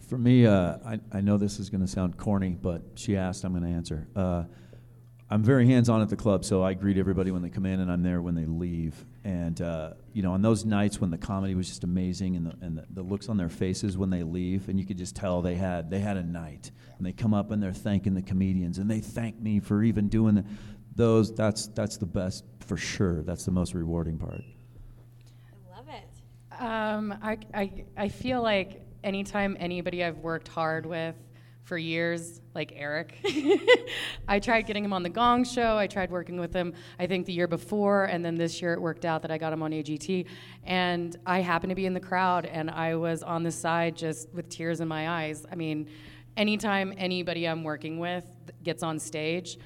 Speaker 6: For me, uh, I, I know this is going to sound corny, but she asked, I'm going to answer. Uh, I'm very hands on at the club, so I greet everybody when they come in, and I'm there when they leave. And, uh, you know, on those nights when the comedy was just amazing and, the, and the, the looks on their faces when they leave, and you could just tell they had, they had a night. And they come up and they're thanking the comedians, and they thank me for even doing the, those. That's, that's the best for sure. That's the most rewarding part.
Speaker 1: I love it.
Speaker 5: Um, I, I, I feel like anytime anybody I've worked hard with for years, like Eric, I tried getting him on the Gong Show. I tried working with him, I think, the year before, and then this year it worked out that I got him on AGT. And I happened to be in the crowd, and I was on the side just with tears in my eyes. I mean, anytime anybody I'm working with gets on stage,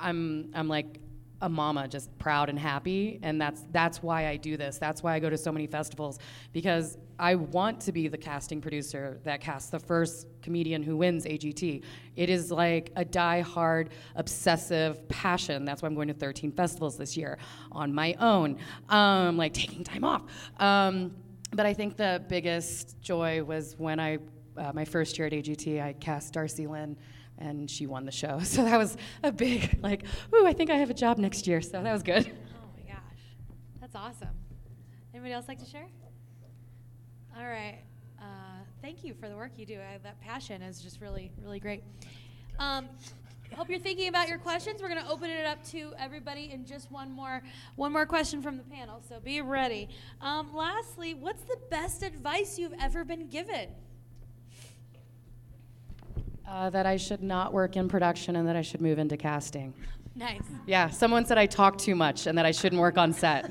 Speaker 5: I'm, I'm like, a mama just proud and happy and that's that's why I do this. That's why I go to so many festivals because I want to be the casting producer that casts the first comedian who wins AGT. It is like a die-hard obsessive passion. That's why I'm going to 13 festivals this year on my own, um, like taking time off. Um, but I think the biggest joy was when I, uh, my first year at AGT, I cast Darci Lynne and she won the show. So that was a big, like, ooh, I think I have a job next year. So that was good.
Speaker 1: Oh my gosh, that's awesome. Anybody else like to share? All right. Uh, thank you for the work you do. Uh, that passion is just really, really great. Um, hope you're thinking about your questions. We're going to open it up to everybody in just one more, one more question from the panel. So be ready. Um, lastly, what's the best advice you've ever been given?
Speaker 5: Uh, that I should not work in production and that I should move into casting.
Speaker 1: Nice.
Speaker 5: Yeah, someone said I talk too much and that I shouldn't work on set.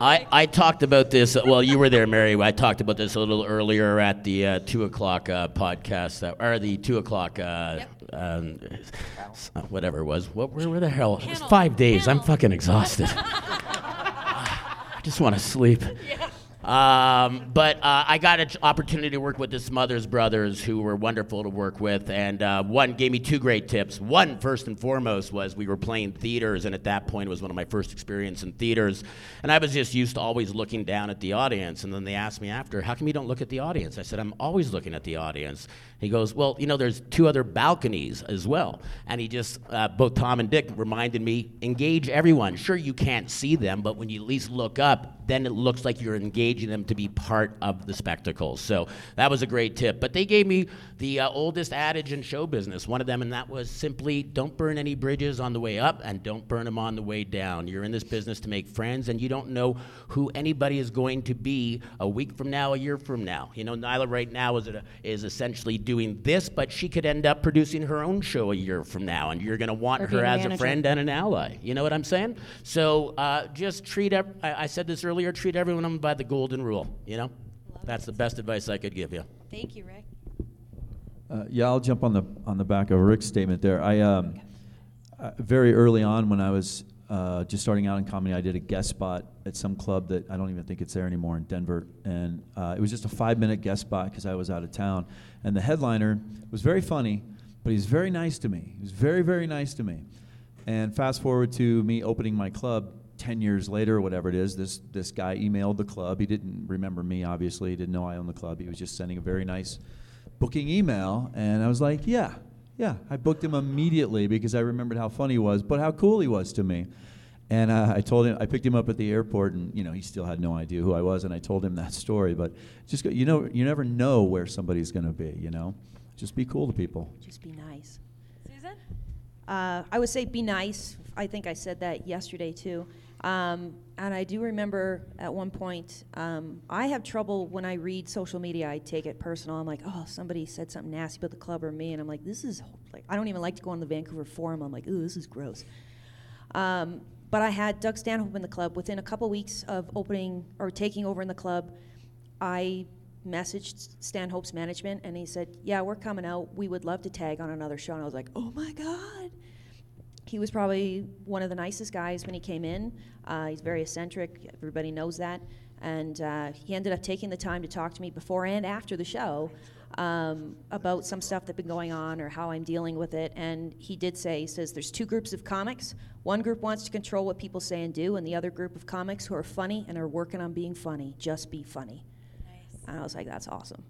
Speaker 3: I, I talked about this. Well, you were there, Mary. I talked about this a little earlier at the uh, two o'clock uh, podcast, that, or the two o'clock, uh,
Speaker 1: Yep.
Speaker 3: um, whatever it was. What? Where, where the hell? It's
Speaker 1: Panel.
Speaker 3: five days. I'm fucking exhausted. I just want to sleep. Um, but uh, I got an opportunity to work with the Smothers brothers, who were wonderful to work with. And uh, one gave me two great tips. One, first and foremost, was we were playing theaters, and at that point, it was one of my first experience in theaters. And I was just used to always looking down at the audience. And then they asked me after, "How come you don't look at the audience?" I said, "I'm always looking at the audience." He goes, "Well, you know, there's two other balconies as well." And he just, uh, both Tom and Dick reminded me, engage everyone. Sure, you can't see them, but when you at least look up, then it looks like you're engaging them to be part of the spectacle. So that was a great tip. But they gave me the uh, oldest adage in show business, one of them, and that was simply don't burn any bridges on the way up and don't burn them on the way down. You're in this business to make friends, and you don't know who anybody is going to be a week from now, a year from now. You know, Nyla right now is, a, is essentially doing this, but she could end up producing her own show a year from now, and you're going to want
Speaker 5: Or
Speaker 3: her
Speaker 5: being a
Speaker 3: as a friend and an ally. You know what I'm saying? So uh, just treat, ev- I, I said this earlier, treat everyone by the golden rule, you know? That's the best advice I could give you.
Speaker 1: Thank you, Rick.
Speaker 6: Uh, yeah, I'll jump on the on the back of Rick's statement there. I um, uh, very early on when I was uh, just starting out in comedy, I did a guest spot at some club that I don't even think it's there anymore in Denver, and uh, it was just a five minute guest spot because I was out of town, and the headliner was very funny, but he's very nice to me. He was very very nice to me, and fast forward to me opening my club. 10 years later, or whatever it is, this, this guy emailed the club. He didn't remember me, obviously. He didn't know I owned the club. He was just sending a very nice booking email, and I was like, yeah, yeah. I booked him immediately because I remembered how funny he was, but how cool he was to me. And uh, I told him, I picked him up at the airport, and you know, he still had no idea who I was, and I told him that story. But just go, you know, you never know where somebody's going to be. You know, just be cool to people.
Speaker 7: Just be nice.
Speaker 1: Susan?
Speaker 7: Uh, I would say be nice. I think I said that yesterday too. Um, and I do remember at one point, um, I have trouble when I read social media. I take it personal. I'm like, oh, somebody said something nasty about the club or me, and I'm like, this is like, I don't even like to go on the Vancouver Forum. I'm like, ooh, this is gross. Um, but I had Doug Stanhope in the club. Within a couple weeks of opening or taking over in the club, I messaged Stanhope's management, and he said, "Yeah, we're coming out. We would love to tag on another show." And I was like, "Oh my god!" He was probably one of the nicest guys when he came in. Uh, he's very eccentric. Everybody knows that. And uh, he ended up taking the time to talk to me before and after the show um, about some stuff that's been going on or how I'm dealing with it. And he did say, he says, there's two groups of comics. One group wants to control what people say and do, and the other group of comics who are funny and are working on being funny. Just be funny.
Speaker 1: Nice.
Speaker 7: And I was like, that's awesome.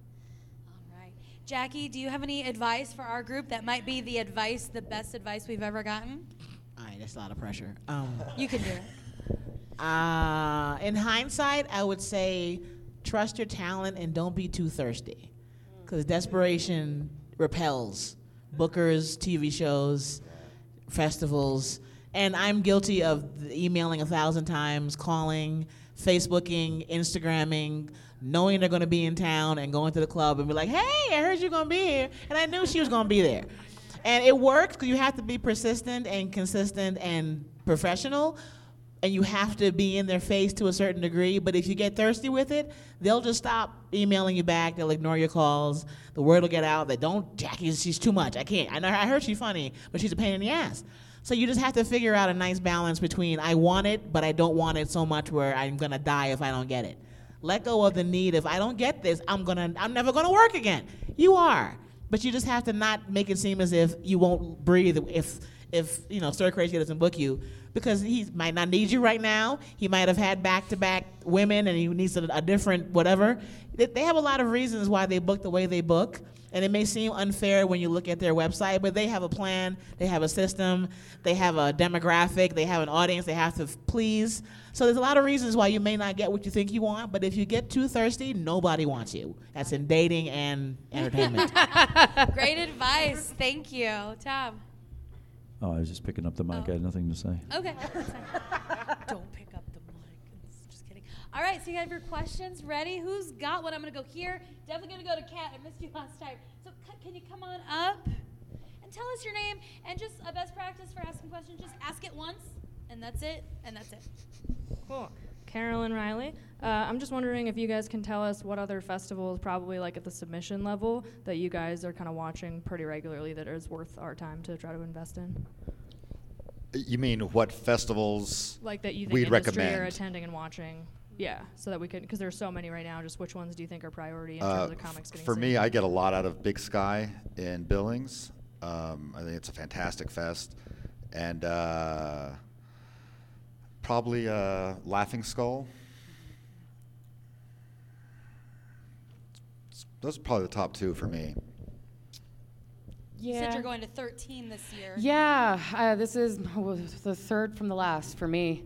Speaker 1: All right. Jackie, do you have any advice for our group that might be the advice, the best advice we've ever gotten?
Speaker 8: All right, that's a lot of pressure. Um,
Speaker 1: You can do it.
Speaker 8: uh, in hindsight, I would say trust your talent and don't be too thirsty, because desperation repels bookers, TV shows, festivals, and I'm guilty of emailing a thousand times, calling, Facebooking, Instagramming, knowing they're going to be in town and going to the club and be like, "Hey, I heard you're going to be here," and I knew she was going to be there. And it works because you have to be persistent and consistent and professional, and you have to be in their face to a certain degree. But if you get thirsty with it, they'll just stop emailing you back. They'll ignore your calls. The word will get out that don't Jackie, she's too much. I can't. I know I heard she's funny, but she's a pain in the ass. So you just have to figure out a nice balance between I want it, but I don't want it so much where I'm gonna die if I don't get it. Let go of the need. If I don't get this, I'm gonna I'm never gonna work again. You are, but you just have to not make it seem as if you won't breathe if if you know Stir Crazy doesn't book you because he might not need you right now. He might have had back to back women and he needs a, a different whatever. They, have a lot of reasons why they book the way they book. And it may seem unfair when you look at their website, but they have a plan, they have a system, they have a demographic, they have an audience they have to f- please. So there's a lot of reasons why you may not get what you think you want, but if you get too thirsty, nobody wants you. That's in dating and entertainment.
Speaker 1: Great advice. Thank you. Tab.
Speaker 6: Oh, I was just picking up the mic. I had oh. nothing to say.
Speaker 1: Okay. Don't pick up the mic. Just kidding. All right, so you have your questions ready. Who's got one? I'm going to go here. Definitely going to go to Kat. I missed you last time. So c- can you come on up and tell us your name and just a best practice for asking questions? Just ask it once, and that's it, and that's it.
Speaker 9: Cool. Carolyn Riley. Uh, I'm just wondering if you guys can tell us what other festivals, probably like at the submission level, that you guys are kind of watching pretty regularly that is worth our time to try to invest in.
Speaker 4: You mean what festivals
Speaker 9: Like that you think
Speaker 4: we'd
Speaker 9: industry
Speaker 4: recommend?
Speaker 9: are attending and watching. Yeah, so that we can, because there's so many right now. Just which ones do you think are priority in
Speaker 4: Uh,
Speaker 9: terms of comics getting
Speaker 4: for me. I get a lot out of Big Sky in Billings. Um, I think it's a fantastic fest, and uh, probably uh, Laughing Skull. Those are probably the top two for me.
Speaker 1: You
Speaker 5: Yeah.
Speaker 1: said you're going to 13 this year.
Speaker 5: Yeah, uh, this is the third from the last for me.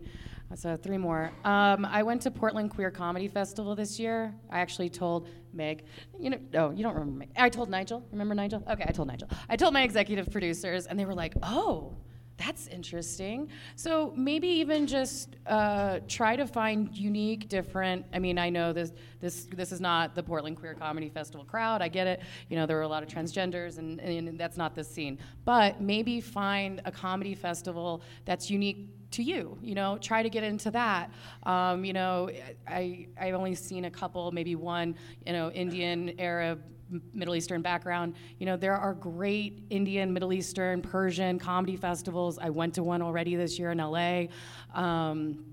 Speaker 5: So three more. Um, I went to Portland Queer Comedy Festival this year. I actually told Meg, you know, no, you don't remember Meg. I told Nigel. Remember Nigel? Okay, I told Nigel. I told my executive producers, and they were like, "Oh, that's interesting." So maybe even just uh, try to find unique, different. I mean, I know this this this is not the Portland Queer Comedy Festival crowd. I get it. You know, there are a lot of transgenders, and, and that's not the scene. But maybe find a comedy festival that's unique to you. You know, try to get into that. Um, you know, I I've only seen a couple, maybe one. You know, Indian, Arab. Middle Eastern background. You know, there are great Indian, Middle Eastern, Persian comedy festivals. I went to one already this year in LA. Um,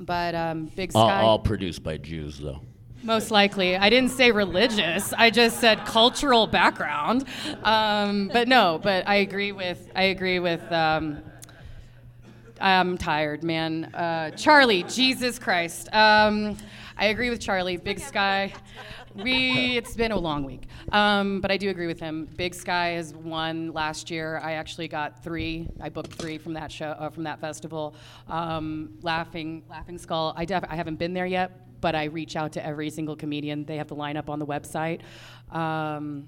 Speaker 5: but um, Big
Speaker 3: All,
Speaker 5: Sky.
Speaker 3: all produced by Jews, though.
Speaker 5: Most likely. I didn't say religious. I just said cultural background. Um, but no, but I agree with, I agree with, um, I'm tired, man. Uh, Charlie, Jesus Christ. Um, I agree with Charlie. Big Sky. We, it's been a long week. Um, but I do agree with him. Big Sky has won last year. I actually got three. I booked three from that show, uh, from that festival. Um, Laughing, Laughing Skull. I, def- I haven't been there yet, but I reach out to every single comedian. They have the lineup on the website. Um,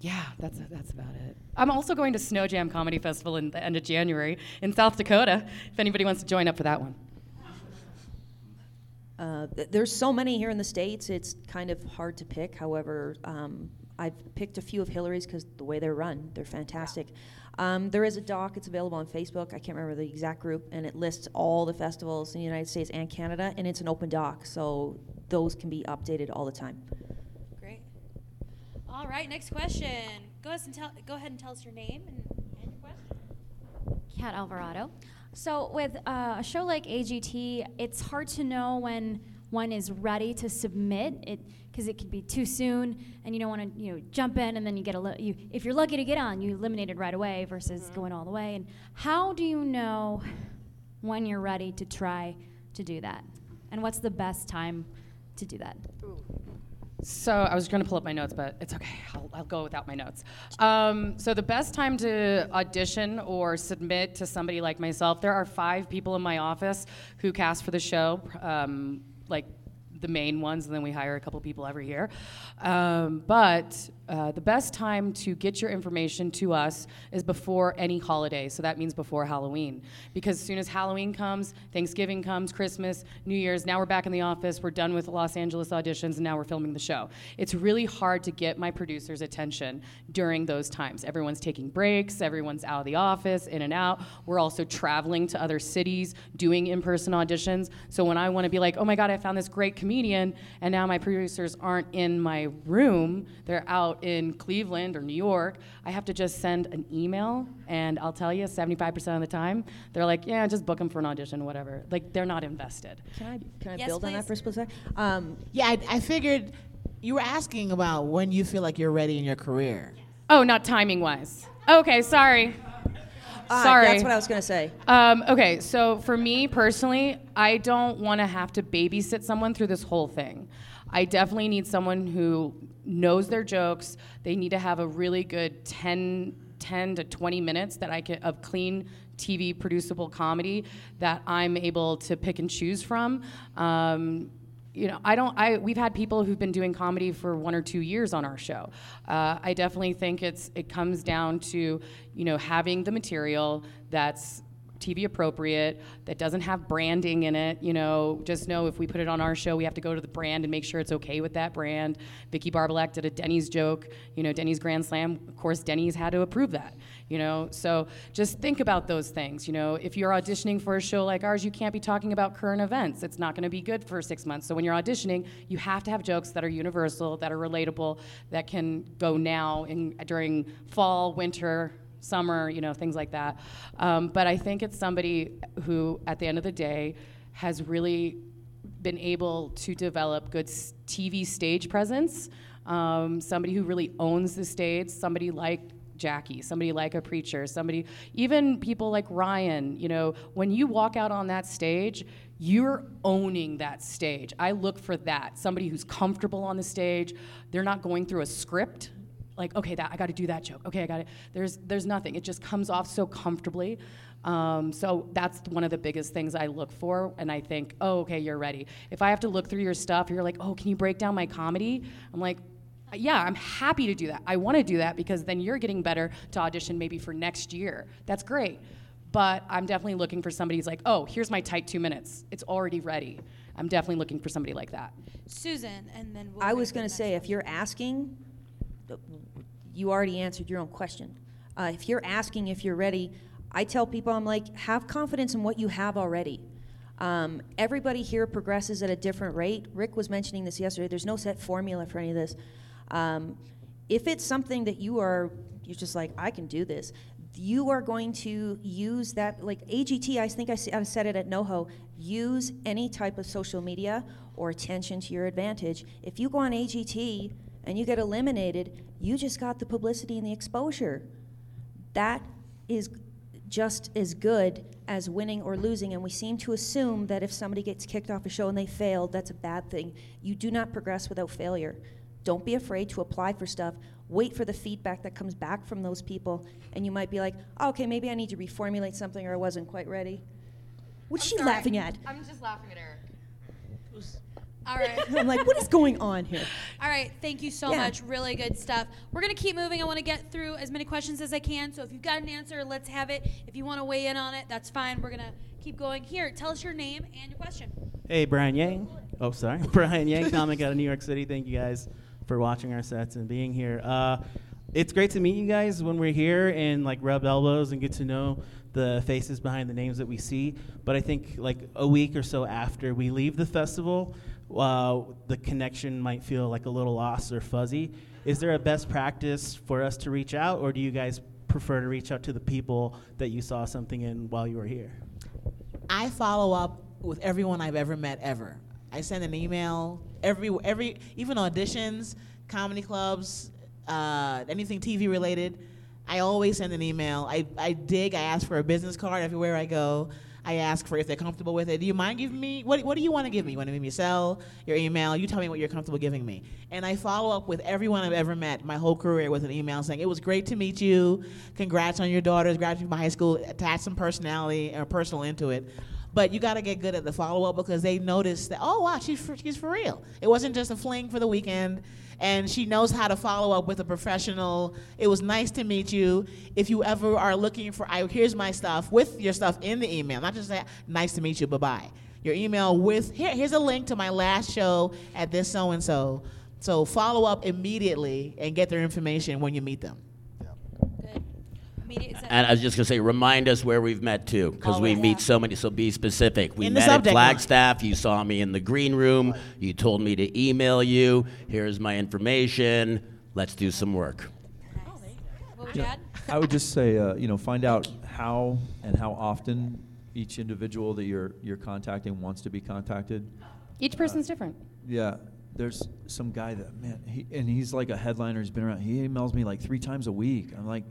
Speaker 5: yeah, that's that's about it. I'm also going to Snow Jam Comedy Festival in the end of January in South Dakota. If anybody wants to join up for that one.
Speaker 7: Uh, th- there's so many here in the states. It's kind of hard to pick. However, um, I've picked a few of Hillary's because the way they're run, they're fantastic. Um, there is a doc. It's available on Facebook. I can't remember the exact group, and it lists all the festivals in the United States and Canada, and it's an open doc, so those can be updated all the time.
Speaker 1: Great. All right, next question. Go ahead and tell, go ahead and tell us your name and, and your question.
Speaker 10: Kat Alvarado. So with uh, a show like AGT, it's hard to know when one is ready to submit it because it could be too soon, and you don't want to you know jump in and then you get a li- you if you're lucky to get on, you eliminated right away versus going all the way. And how do you know when you're ready to try to do that, and what's the best time to do that?
Speaker 5: So I was going to pull up my notes, but it's okay. I'll, I'll go without my notes. Um, so the best time to audition or submit to somebody like myself, there are five people in my office who cast for the show, um, like the main ones, and then we hire a couple people every year. Um, but uh, the best time to get your information to us is before any holiday. So that means before Halloween. Because as soon as Halloween comes, Thanksgiving comes, Christmas, New Year's, now we're back in the office, we're done with Los Angeles auditions, and now we're filming the show. It's really hard to get my producer's attention during those times. Everyone's taking breaks, everyone's out of the office, in and out. We're also traveling to other cities, doing in person auditions. So when I want to be like, oh my God, I found this great comedian, and now my producers aren't in my room, they're out in Cleveland or New York, I have to just send an email, and I'll tell you, 75% of the time, they're like, yeah, just book them for an audition, whatever. Like, they're not invested.
Speaker 7: Can I, can I
Speaker 1: Yes,
Speaker 7: build on that for a split second? Um,
Speaker 8: Yeah, I, I figured you were asking about when you feel like you're ready in your career.
Speaker 5: Oh, not timing wise. Okay, sorry.
Speaker 7: ah,
Speaker 5: Sorry.
Speaker 7: That's what I was going to say.
Speaker 5: Um, okay, so for me personally, I don't want to have to babysit someone through this whole thing. I definitely need someone who knows their jokes. They need to have a really good 10, 10 to 20 minutes that I can of clean TV producible comedy that I'm able to pick and choose from. Um, you know, I don't. I we've had people who've been doing comedy for one or two years on our show. Uh, I definitely think it's it comes down to you know having the material that's TV appropriate that doesn't have branding in it. You know, just know if we put it on our show, we have to go to the brand and make sure it's okay with that brand. Vicki Barbolak did a Denny's joke. You know, Denny's Grand Slam. Of course, Denny's had to approve that. You know, so just think about those things. You know, if you're auditioning for a show like ours, you can't be talking about current events. It's not going to be good for six months. So when you're auditioning, you have to have jokes that are universal, that are relatable, that can go now in, during fall, winter, summer, you know, things like that. Um, but I think it's somebody who, at the end of the day, has really been able to develop good TV stage presence. Um, somebody who really owns the stage. Somebody like Jackie, somebody like a preacher, somebody, even people like Ryan. You know, when you walk out on that stage, you're owning that stage. I look for that. Somebody who's comfortable on the stage. They're not going through a script like okay that i got to do that joke. Okay i got it there's there's nothing. It just comes off so comfortably. Um, so that's one of the biggest things i look for and i think oh okay you're ready. If i have to look through your stuff you're like oh can you break down my comedy? I'm like yeah i'm happy to do that. I want to do that because then you're getting better to audition maybe for next year. That's great. But i'm definitely looking for somebody who's like oh here's my tight two minutes. It's already ready. I'm definitely looking for somebody like that.
Speaker 1: Susan, and then we'll
Speaker 7: I was going to say,
Speaker 1: one.
Speaker 7: if you're asking, you already answered your own question. Uh, if you're asking if you're ready, I tell people, I'm like, have confidence in what you have already. Um, everybody here progresses at a different rate. Rick was mentioning this yesterday. There's no set formula for any of this. Um, if it's something that you are, you're just like, I can do this, you are going to use that, like AGT, I think I said it at NoHo, use any type of social media or attention to your advantage. If you go on AGT and you get eliminated, you just got the publicity and the exposure. That is just as good as winning or losing, and we seem to assume that if somebody gets kicked off a show and they failed, that's a bad thing. You do not progress without failure. Don't be afraid to apply for stuff. Wait for the feedback that comes back from those people, and you might be like, oh, okay, maybe I need to reformulate something or I wasn't quite ready. What's she laughing at?
Speaker 11: I'm just laughing at Eric.
Speaker 1: All right.
Speaker 7: I'm like, what is going on here?
Speaker 1: All right, thank you so
Speaker 7: Yeah.
Speaker 1: much. Really good stuff. We're going to keep moving. I want to get through as many questions as I can. So if you've got an answer, let's have it. If you want to weigh in on it, that's fine. We're going to keep going. Here, tell us your name and your question.
Speaker 12: Hey, Brian Yang. Oh, sorry. Brian Yang, comic out of New York City. Thank you guys for watching our sets and being here. Uh, it's great to meet you guys when we're here and like rub elbows and get to know the faces behind the names that we see. But I think like a week or so after we leave the festival, uh, the connection might feel like a little lost or fuzzy. Is there a best practice for us to reach out, or do you guys prefer to reach out to the people that you saw something in while you were here?
Speaker 8: I follow up with everyone I've ever met ever. I send an email every every even auditions, comedy clubs, uh, anything TV related. I always send an email. I, I dig. I ask for a business card everywhere I go. I ask for if they're comfortable with it. Do you mind giving me what? What do you want to give me? You want to give me your cell, your email? You tell me what you're comfortable giving me. And I follow up with everyone I've ever met, my whole career, with an email saying it was great to meet you. Congrats on your daughter's graduating from high school. Attach some personality or personal into it. But you got to get good at the follow up because they notice that oh wow she's for, she's for real. It wasn't just a fling for the weekend, and she knows how to follow up with a professional. It was nice to meet you. If you ever are looking for, I here's my stuff with your stuff in the email, not just that nice to meet you, bye bye. Your email with here here's a link to my last show at this so and so. So follow up immediately and get their information when you meet them.
Speaker 1: Good. Media, is that-
Speaker 3: And I was just gonna say, remind us where we've met too, because we
Speaker 1: Always.
Speaker 3: meet so many. So be specific. We
Speaker 8: In the
Speaker 3: met at
Speaker 8: subject line.
Speaker 3: Flagstaff. You saw me in the green room. You told me to email you. Here's my information. Let's do some work.
Speaker 1: what would you?
Speaker 6: I would just say, uh, you know, find out how and how often each individual that you're you're contacting wants to be contacted.
Speaker 5: Each person's different.
Speaker 6: Yeah, there's some guy that man, he, and he's like a headliner. He's been around. He emails me like three times a week. I'm like,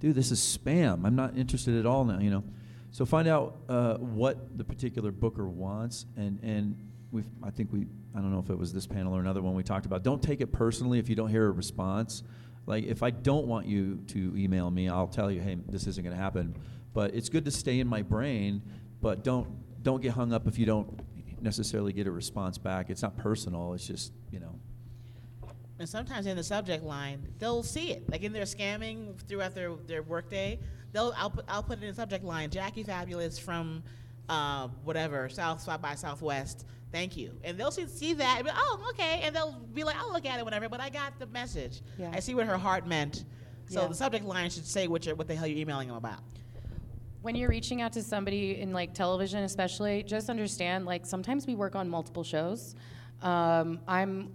Speaker 6: dude, this is spam. I'm not interested at all now. You know, so find out uh, what the particular booker wants, and and we, I think we, I don't know if it was this panel or another one we talked about. Don't take it personally if you don't hear a response. Like if I don't want you to email me, I'll tell you, hey, this isn't going to happen. But it's good to stay in my brain, but don't don't get hung up if you don't necessarily get a response back. It's not personal. It's just you know.
Speaker 8: And sometimes in the subject line, they'll see it. Like in their scamming throughout their, their workday, they'll I'll put, I'll put it in the subject line, Jackie Fabulous from uh, whatever, South South by Southwest. Thank you. And they'll see, see that and be, oh, okay. And they'll be like, I'll look at it whenever, but I got the message.
Speaker 5: Yeah.
Speaker 8: I see what her heart meant. So
Speaker 5: Yeah.
Speaker 8: the subject line should say what, you're, what the hell you're emailing them about.
Speaker 5: when you're reaching out to somebody in like television especially just understand like sometimes we work on multiple shows um, i'm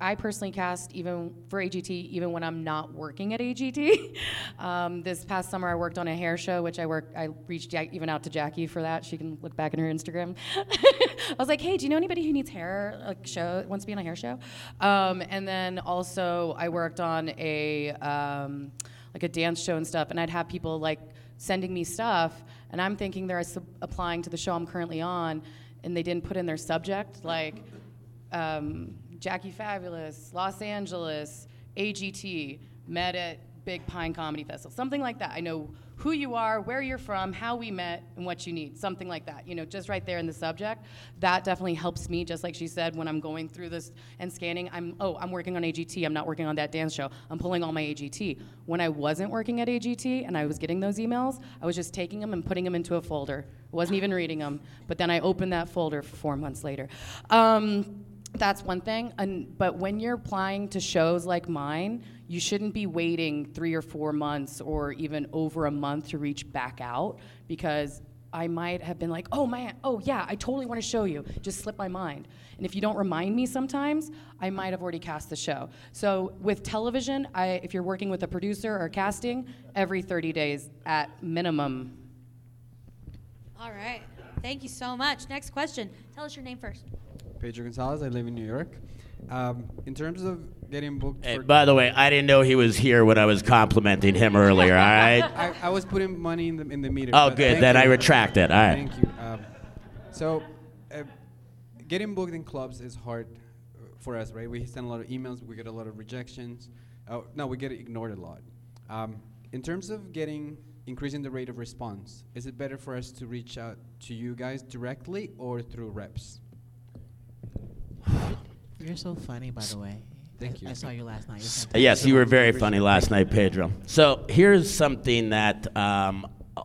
Speaker 5: i personally cast even for agt even when i'm not working at agt um, this past summer i worked on a hair show which i work i reached Jack, even out to jackie for that. She can look back in her instagram. I was like hey do you know anybody who needs hair like show wants to be on a hair show? Um, and then also i worked on a um, like a dance show and stuff and i'd have people like sending me stuff, and I'm thinking they're sub- applying to the show I'm currently on, and they didn't put in their subject, like um, Jackie Fabulous, Los Angeles, AGT, met at Big Pine Comedy Festival, something like that. I know who you are, where you're from, how we met, and what you need, something like that. You know, just right there in the subject. That definitely helps me, just like she said, when I'm going through this and scanning. I'm oh, I'm working on AGT. I'm not working on that dance show. I'm pulling all my AGT. When I wasn't working at AGT and I was getting those emails, I was just taking them and putting them into a folder. wasn't even reading them. But then I opened that folder four months later. Um, that's one thing. And, but when you're applying to shows like mine, you shouldn't be waiting three or four months or even over a month to reach back out because I might have been like, oh man, oh yeah, I totally want to show you. Just slipped my mind. And if you don't remind me sometimes, I might have already cast the show. So with television, I, if you're working with a producer or casting, every 30 days at minimum.
Speaker 1: All right. Thank you so much. Next question. Tell us your name first.
Speaker 11: Pedro Gonzalez. I live in New York. Um, in terms of getting booked,
Speaker 3: Hey, by the way, I didn't know he was here when I was complimenting him earlier. All right.
Speaker 11: I, I was putting money in the in the meter.
Speaker 3: Oh, good. Then I retract it. All right.
Speaker 11: Thank you. Um, so, uh, getting booked in clubs is hard uh, for us, right? We send a lot of emails. We get a lot of rejections. Uh, no, we get ignored a lot. Um, in terms of getting increasing the rate of response, is it better for us to reach out to you guys directly or through reps?
Speaker 8: You're so funny, by the way.
Speaker 11: Thank you.
Speaker 8: I saw you last night. You're
Speaker 3: Uh. Yes, you were very funny last night, Pedro. So here's something that um, a-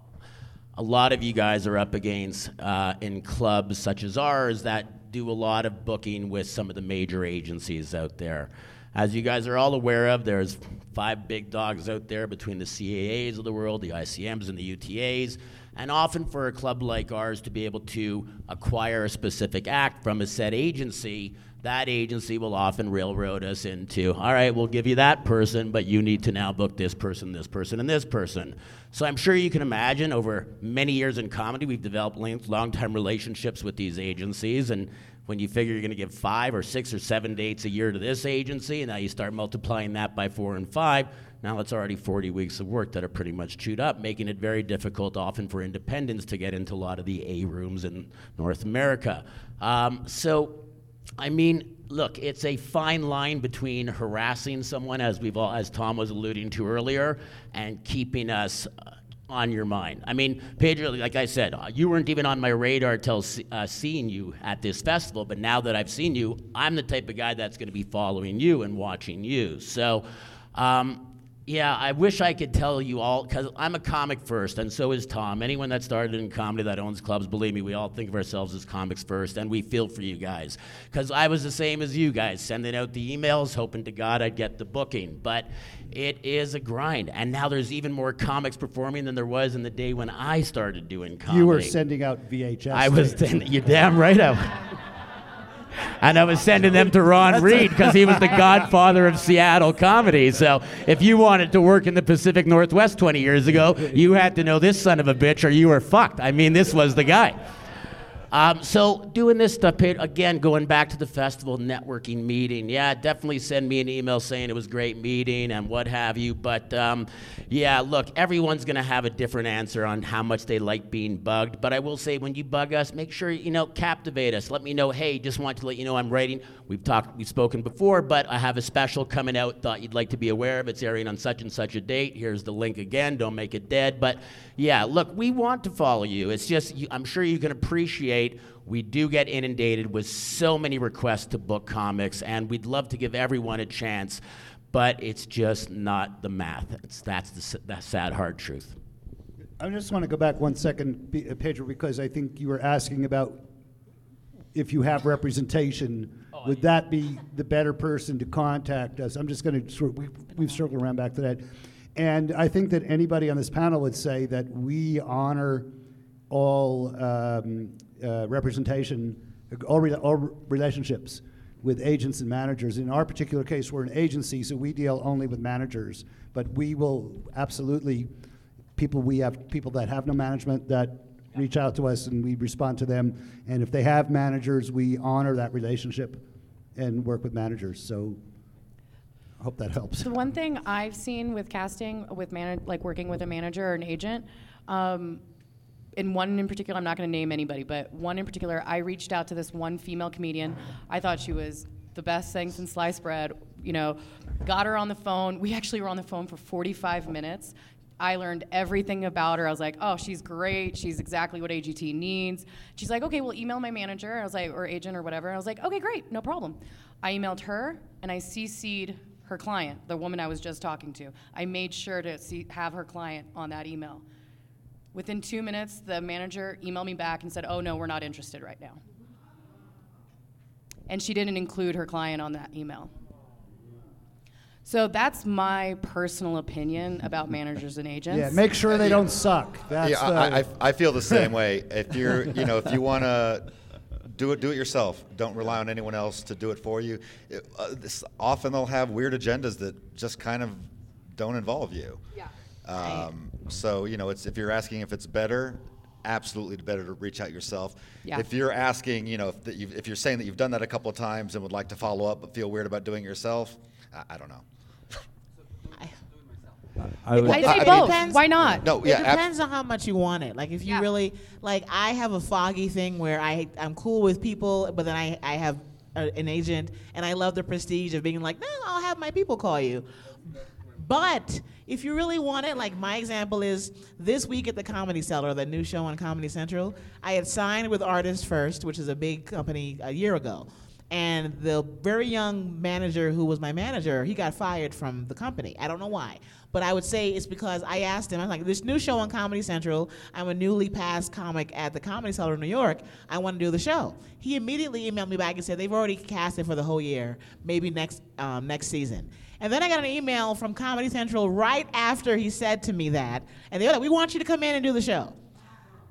Speaker 3: a lot of you guys are up against uh, in clubs such as ours that do a lot of booking with some of the major agencies out there. As you guys are all aware of, there's five big dogs out there between the CAAs of the world, the ICMs, and the UTAs. And often for a club like ours to be able to acquire a specific act from a said agency, that agency will often railroad us into, all right, we'll give you that person, but you need to now book this person, this person, and this person. So I'm sure you can imagine over many years in comedy, we've developed long term relationships with these agencies. And when you figure you're going to give five or six or seven dates a year to this agency, and now you start multiplying that by four and five, now it's already 40 weeks of work that are pretty much chewed up, making it very difficult often for independents to get into a lot of the A rooms in North America. Um, so I mean, look, it's a fine line between harassing someone, as we've all, as Tom was alluding to earlier, and keeping us uh, on your mind. I mean, Pedro, like I said, uh, you weren't even on my radar se- uh, seeing you at this festival, but now that I've seen you, I'm the type of guy that's going to be following you and watching you. So. Um, Yeah, I wish I could tell you all because I'm a comic first, and so is Tom. Anyone that started in comedy that owns clubs, believe me, we all think of ourselves as comics first, and we feel for you guys. Because I was the same as you guys, sending out the emails, hoping to God I'd get the booking. But it is a grind, and now there's even more comics performing than there was in the day when I started doing comedy.
Speaker 2: You were sending out VHS.
Speaker 3: I was.
Speaker 2: tapes.
Speaker 3: you're damn right. I was. And I was sending them to Ron Reed because he was the godfather of Seattle comedy. So if you wanted to work in the Pacific Northwest 20 years ago, you had to know this son of a bitch or you were fucked. I mean, this was the guy. Um, so doing this stuff, again, going back to the festival networking meeting, yeah, definitely send me an email saying it was a great meeting and what have you. But um, yeah, look, everyone's going to have a different answer on how much they like being bugged. But I will say, when you bug us, make sure you know captivate us. Let me know, hey, just want to let you know I'm writing. We've talked, we've spoken before, but I have a special coming out. Thought you'd like to be aware of. It's airing on such and such a date. Here's the link again. Don't make it dead. But yeah, look, we want to follow you. It's just you, I'm sure you can appreciate we do get inundated with so many requests to book comics, and we'd love to give everyone a chance, but it's just not the math. It's, that's the, the sad, hard truth.
Speaker 2: I just want to go back one second, uh, Pedro, because I think you were asking about if you have representation, would that be the better person to contact us? I'm just going to sort we, we've circled around back to that. And I think that anybody on this panel would say that we honor all um, uh, representation, all, re- all relationships with agents and managers. In our particular case, we're an agency, so we deal only with managers. But we will absolutely, people we have people that have no management that reach out to us and we respond to them. And if they have managers, we honor that relationship and work with managers. So I hope that helps.
Speaker 5: The one thing I've seen with casting, with man- like working with a manager or an agent, um, in one in particular, I'm not going to name anybody, but one in particular, I reached out to this one female comedian. I thought she was the best thing since sliced bread. You know, got her on the phone. We actually were on the phone for 45 minutes. I learned everything about her. I was like, oh, she's great. She's exactly what AGT needs. She's like, okay, well, email my manager. I was like, or agent or whatever. I was like, okay, great, no problem. I emailed her and I CC'd her client, the woman I was just talking to. I made sure to see, have her client on that email. Within two minutes, the manager emailed me back and said, oh, no, we're not interested right now. And she didn't include her client on that email. So that's my personal opinion about managers and agents.
Speaker 2: Yeah, make sure they don't suck. That's
Speaker 4: yeah, I, I, I feel the same way. If you're, you know, if you want to do it, do it yourself. Don't rely on anyone else to do it for you. It, uh, this, often they'll have weird agendas that just kind of don't involve you.
Speaker 5: Yeah.
Speaker 4: Um, so you know, it's if you're asking if it's better, absolutely better to reach out yourself.
Speaker 5: Yeah.
Speaker 4: If you're asking, you know, if, that you've, if you're saying that you've done that a couple of times and would like to follow up but feel weird about doing it yourself, I, I don't know.
Speaker 6: I would,
Speaker 5: I say
Speaker 4: I- I-
Speaker 5: both.
Speaker 8: depends-
Speaker 5: Why not?
Speaker 4: No, yeah,
Speaker 8: it
Speaker 4: ab-
Speaker 8: depends on how much you want it. Like if you
Speaker 5: Yeah.
Speaker 8: really like, I have a foggy thing where I I'm cool with people, but then I I have a, an agent, and I love the prestige of being like, no, I'll have my people call you. But if you really want it, like my example is this week at the Comedy Cellar, the new show on Comedy Central, I had signed with Artists First, which is a big company, a year ago. And the very young manager who was my manager, he got fired from the company. I don't know why. But I would say it's because I asked him, I'm like, this new show on Comedy Central, I'm a newly passed comic at the Comedy Cellar in New York. I want to do the show. He immediately emailed me back and said, they've already cast it for the whole year, maybe next, um, next season. And then I got an email from Comedy Central right after he said to me that. And they were like, we want you to come in and do the show.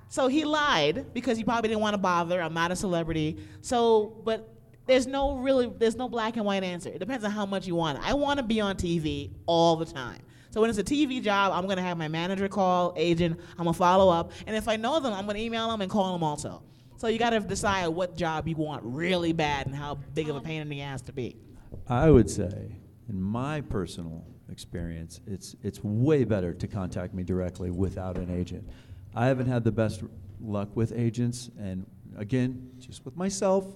Speaker 8: So he lied because he probably didn't want to bother. I'm not a celebrity. So, but there's no really, there's no black and white answer. It depends on how much you want. I want to be on TV all the time. So when it's a TV job, I'm gonna have my manager call, agent. I'm gonna follow up, and if I know them, I'm gonna email them and call them also. So you gotta decide what job you want really bad and how big of a pain in the ass to be.
Speaker 6: I would say, in my personal experience, it's it's way better to contact me directly without an agent. I haven't had the best r- luck with agents, and again, just with myself,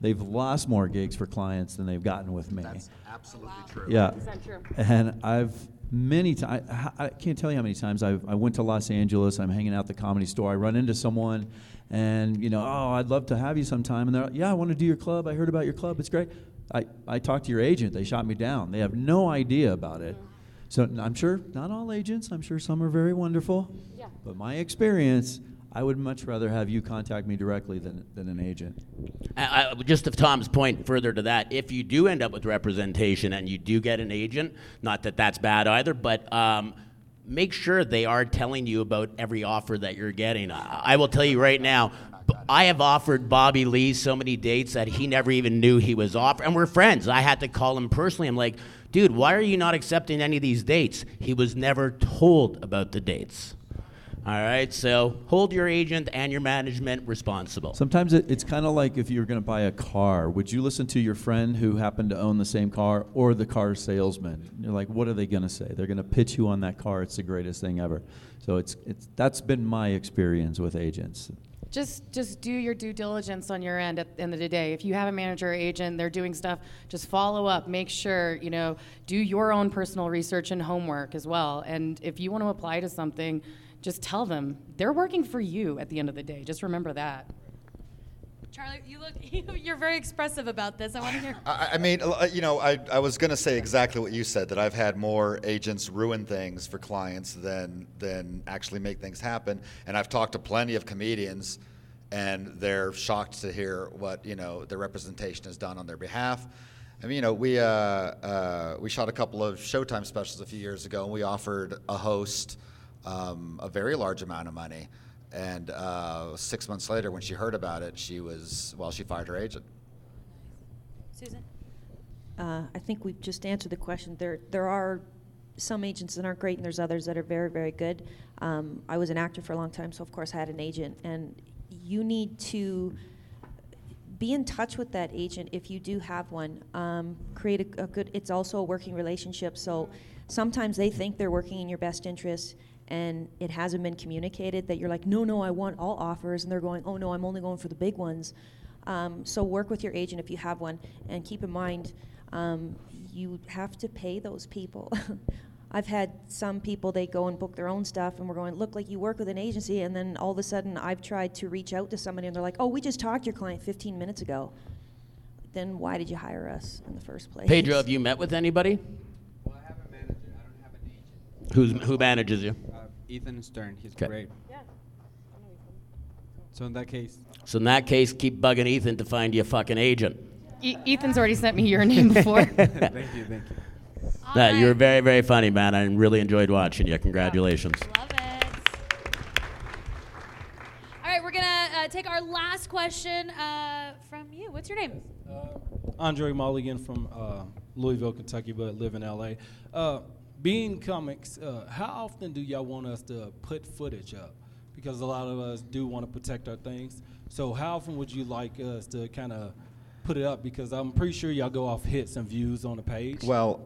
Speaker 6: they've lost more gigs for clients than they've gotten with me.
Speaker 4: That's absolutely true.
Speaker 6: Yeah.
Speaker 5: 100% true.
Speaker 6: And I've many times, I, I can't tell you how many times I've, I went to Los Angeles, I'm hanging out at the comedy store, I run into someone, and, you know, oh, I'd love to have you sometime. And they're like, yeah, I want to do your club. I heard about your club. It's great. I, I talked to your agent. They shot me down. They have no idea about it. So I'm sure not all agents. I'm sure some are very wonderful.
Speaker 10: Yeah.
Speaker 6: But my experience, I would much rather have you contact me directly than, than an agent.
Speaker 3: I, I- just to Tom's point, further to that, if you do end up with representation and you do get an agent, not that that's bad either, but um, make sure they are telling you about every offer that you're getting. I, I will tell you right now. I have offered Bobby Lee so many dates that he never even knew he was offered, and we're friends. I had to call him personally. I'm like, dude, why are you not accepting any of these dates? He was never told about the dates. All right, so hold your agent and your management responsible.
Speaker 6: Sometimes it, it's kind of like if you're going to buy a car. Would you listen to your friend who happened to own the same car or the car salesman? You're like, what are they going to say? They're going to pitch you on that car. It's the greatest thing ever. So it's, it's, that's been my experience with agents.
Speaker 5: Just just do your due diligence on your end at the end of the day. If you have a manager or agent, they're doing stuff, just follow up, make sure, you know, do your own personal research and homework as well. And if you want to apply to something, just tell them they're working for you at the end of the day. Just remember that.
Speaker 1: Charlie, you look, you're very expressive about this. I want to hear.
Speaker 4: I, I mean, uh, you know, I, I was going to say exactly what you said that I've had more agents ruin things for clients than than actually make things happen. And I've talked to plenty of comedians, and they're shocked to hear what you know their representation has done on their behalf. I mean, you know, we uh, uh, we shot a couple of Showtime specials a few years ago, and we offered a host um, a very large amount of money. And uh, six months later, when she heard about it, she was well, she fired her agent.
Speaker 1: Susan?
Speaker 7: Uh, I think we've just answered the question. There, there are some agents that aren't great, and there's others that are very, very good. Um, I was an actor for a long time, so of course I had an agent, and you need to be in touch with that agent if you do have one. Um, create a, a good. It's also a working relationship, so sometimes they think they're working in your best interest. And it hasn't been communicated that you're like, no, no, I want all offers, and they're going, oh no, I'm only going for the big ones. Um, so work with your agent if you have one, and keep in mind um, you have to pay those people. I've had some people they go and book their own stuff, and we're going, look, like you work with an agency, and then all of a sudden I've tried to reach out to somebody, and they're like, oh, we just talked to your client 15 minutes ago. Then why did you hire us in the first place?
Speaker 3: Pedro, have you met with anybody?
Speaker 11: Well, I have a manager. I don't have an agent.
Speaker 3: Who's, who manages you?
Speaker 11: Uh, Ethan Stern. He's
Speaker 3: 'Kay.
Speaker 11: great. So in that case,
Speaker 3: So in that case, keep bugging Ethan to find you a fucking agent.
Speaker 5: E- Ethan's already sent me your name before.
Speaker 11: thank you, thank you.
Speaker 3: Nah, you were very, very funny, man. I really enjoyed watching you. Congratulations.
Speaker 1: Love it. All right, we're going to uh, take our last question uh, from you. What's your name?
Speaker 13: Andre Mulligan from uh, Louisville, Kentucky, but live in LA. Being comics, uh, how often do y'all want us to put footage up? Because a lot of us do want to protect our things. So how often would you like us to kind of put it up? Because I'm pretty sure y'all go off hits and views on the page.
Speaker 4: Well,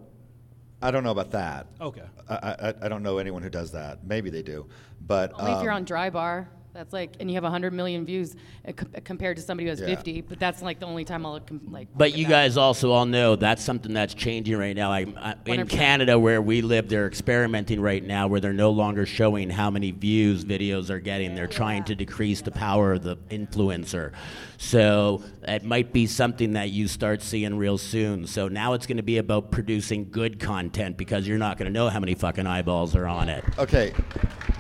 Speaker 4: I don't know about that.
Speaker 13: Okay.
Speaker 4: I, I, I don't know anyone who does that. Maybe they do, but
Speaker 5: Only if you're
Speaker 4: um,
Speaker 5: on Dry Bar. That's like, and you have 100 million views uh, com- compared to somebody who has
Speaker 4: Yeah.
Speaker 5: 50. But that's like the only time I'll com- like.
Speaker 3: But you guys also all know that's something that's changing right now. Like uh, in
Speaker 5: 100%.
Speaker 3: Canada, where we live, they're experimenting right now, where they're no longer showing how many views videos are getting. They're trying to decrease the power of the influencer. So it might be something that you start seeing real soon. So now it's going to be about producing good content because you're not going to know how many fucking eyeballs are on it.
Speaker 4: Okay,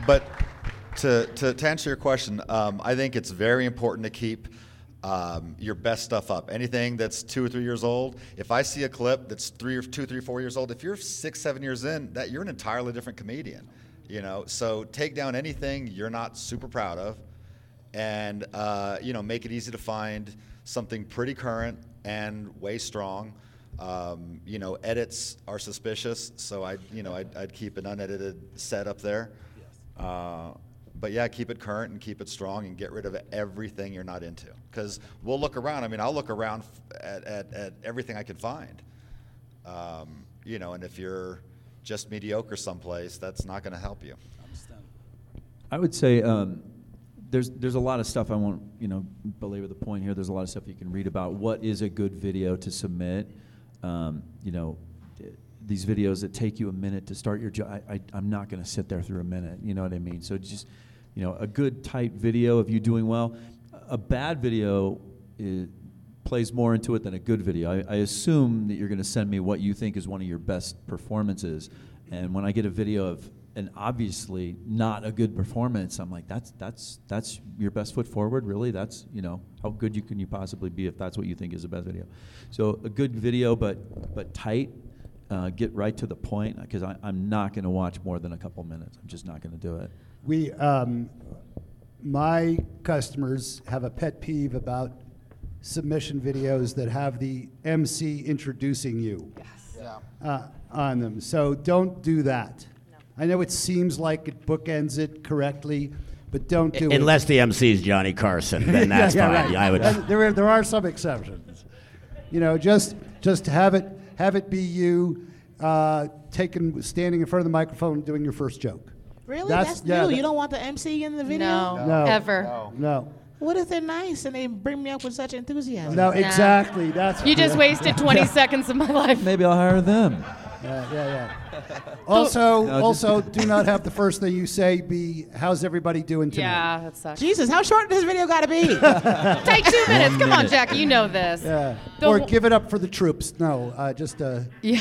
Speaker 4: but to, to, to answer your question, um, I think it's very important to keep um, your best stuff up. Anything that's two or three years old, if I see a clip that's three or two, three, four years old, if you're six, seven years in, that you're an entirely different comedian. You know, so take down anything you're not super proud of, and uh, you know, make it easy to find something pretty current and way strong. Um, you know, edits are suspicious, so I, you know, I'd, I'd keep an unedited set up there. Uh, but yeah, keep it current and keep it strong and get rid of everything you're not into. Because we'll look around. I mean, I'll look around at, at, at everything I can find. Um, you know, and if you're just mediocre someplace, that's not going to help you.
Speaker 6: I would say um, there's there's a lot of stuff I won't you know belabor the point here. There's a lot of stuff you can read about what is a good video to submit. Um, you know, these videos that take you a minute to start your job. I, I, I'm not going to sit there through a minute. You know what I mean? So just you know, a good tight video of you doing well. A bad video is, plays more into it than a good video. I, I assume that you're going to send me what you think is one of your best performances, And when I get a video of an obviously not a good performance, I'm like, that's that's that's your best foot forward, really. That's you know how good you can you possibly be if that's what you think is the best video. So a good video, but but tight. Uh, get right to the point because I'm not going to watch more than a couple minutes. I'm just not going to do it.
Speaker 2: We, um, my customers have a pet peeve about submission videos that have the MC introducing you uh, on them. So don't do that. I know it seems like it bookends it correctly, but don't do it.
Speaker 3: Unless the MC is Johnny Carson, then that's
Speaker 2: yeah, yeah,
Speaker 3: fine.
Speaker 2: right.
Speaker 3: I would.
Speaker 2: And there, are- there are some exceptions. You know, just just have it have it be you uh, taking standing in front of the microphone doing your first joke.
Speaker 8: Really?
Speaker 2: That's-
Speaker 8: That's,
Speaker 2: yeah,
Speaker 8: new.
Speaker 2: that-
Speaker 8: you don't want the MC in the video?
Speaker 5: No,
Speaker 2: No.
Speaker 5: ever.
Speaker 2: No.
Speaker 8: What if they're nice and they bring me up with such enthusiasm?
Speaker 2: No, exactly. That's
Speaker 5: You just wasted 20 seconds of my life.
Speaker 6: Maybe I'll hire them.
Speaker 2: Yeah, yeah, yeah. Also,
Speaker 6: No,
Speaker 2: also, do not have the first thing you say be "How's everybody doing tonight?"
Speaker 5: Yeah, that sucks.
Speaker 8: Jesus, how short does this video got to be?
Speaker 5: Take two minutes. Come on,
Speaker 2: minute.
Speaker 5: Jackie. You know this.
Speaker 2: Yeah.
Speaker 5: The
Speaker 2: or
Speaker 5: w-
Speaker 2: give it up for the troops. No, uh, just uh,
Speaker 5: Yeah.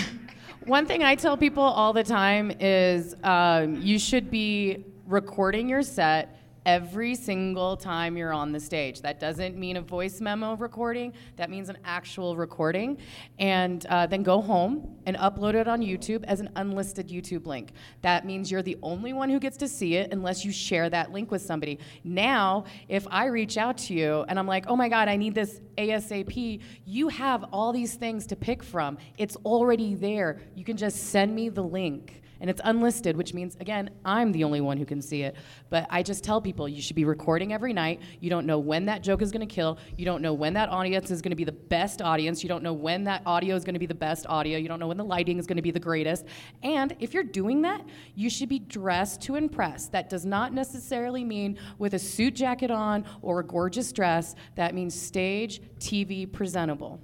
Speaker 5: One thing I tell people all the time is um, you should be recording your set every single time you're on the stage. That doesn't mean a voice memo recording, that means an actual recording. And uh, then go home and upload it on YouTube as an unlisted YouTube link. That means you're the only one who gets to see it unless you share that link with somebody. Now, if I reach out to you and I'm like, oh my God, I need this ASAP, you have all these things to pick from. It's already there. You can just send me the link. And it's unlisted, which means, again, I'm the only one who can see it. But I just tell people you should be recording every night. You don't know when that joke is going to kill. You don't know when that audience is going to be the best audience. You don't know when that audio is going to be the best audio. You don't know when the lighting is going to be the greatest. And if you're doing that, you should be dressed to impress. That does not necessarily mean with a suit jacket on or a gorgeous dress. That means stage, TV, presentable.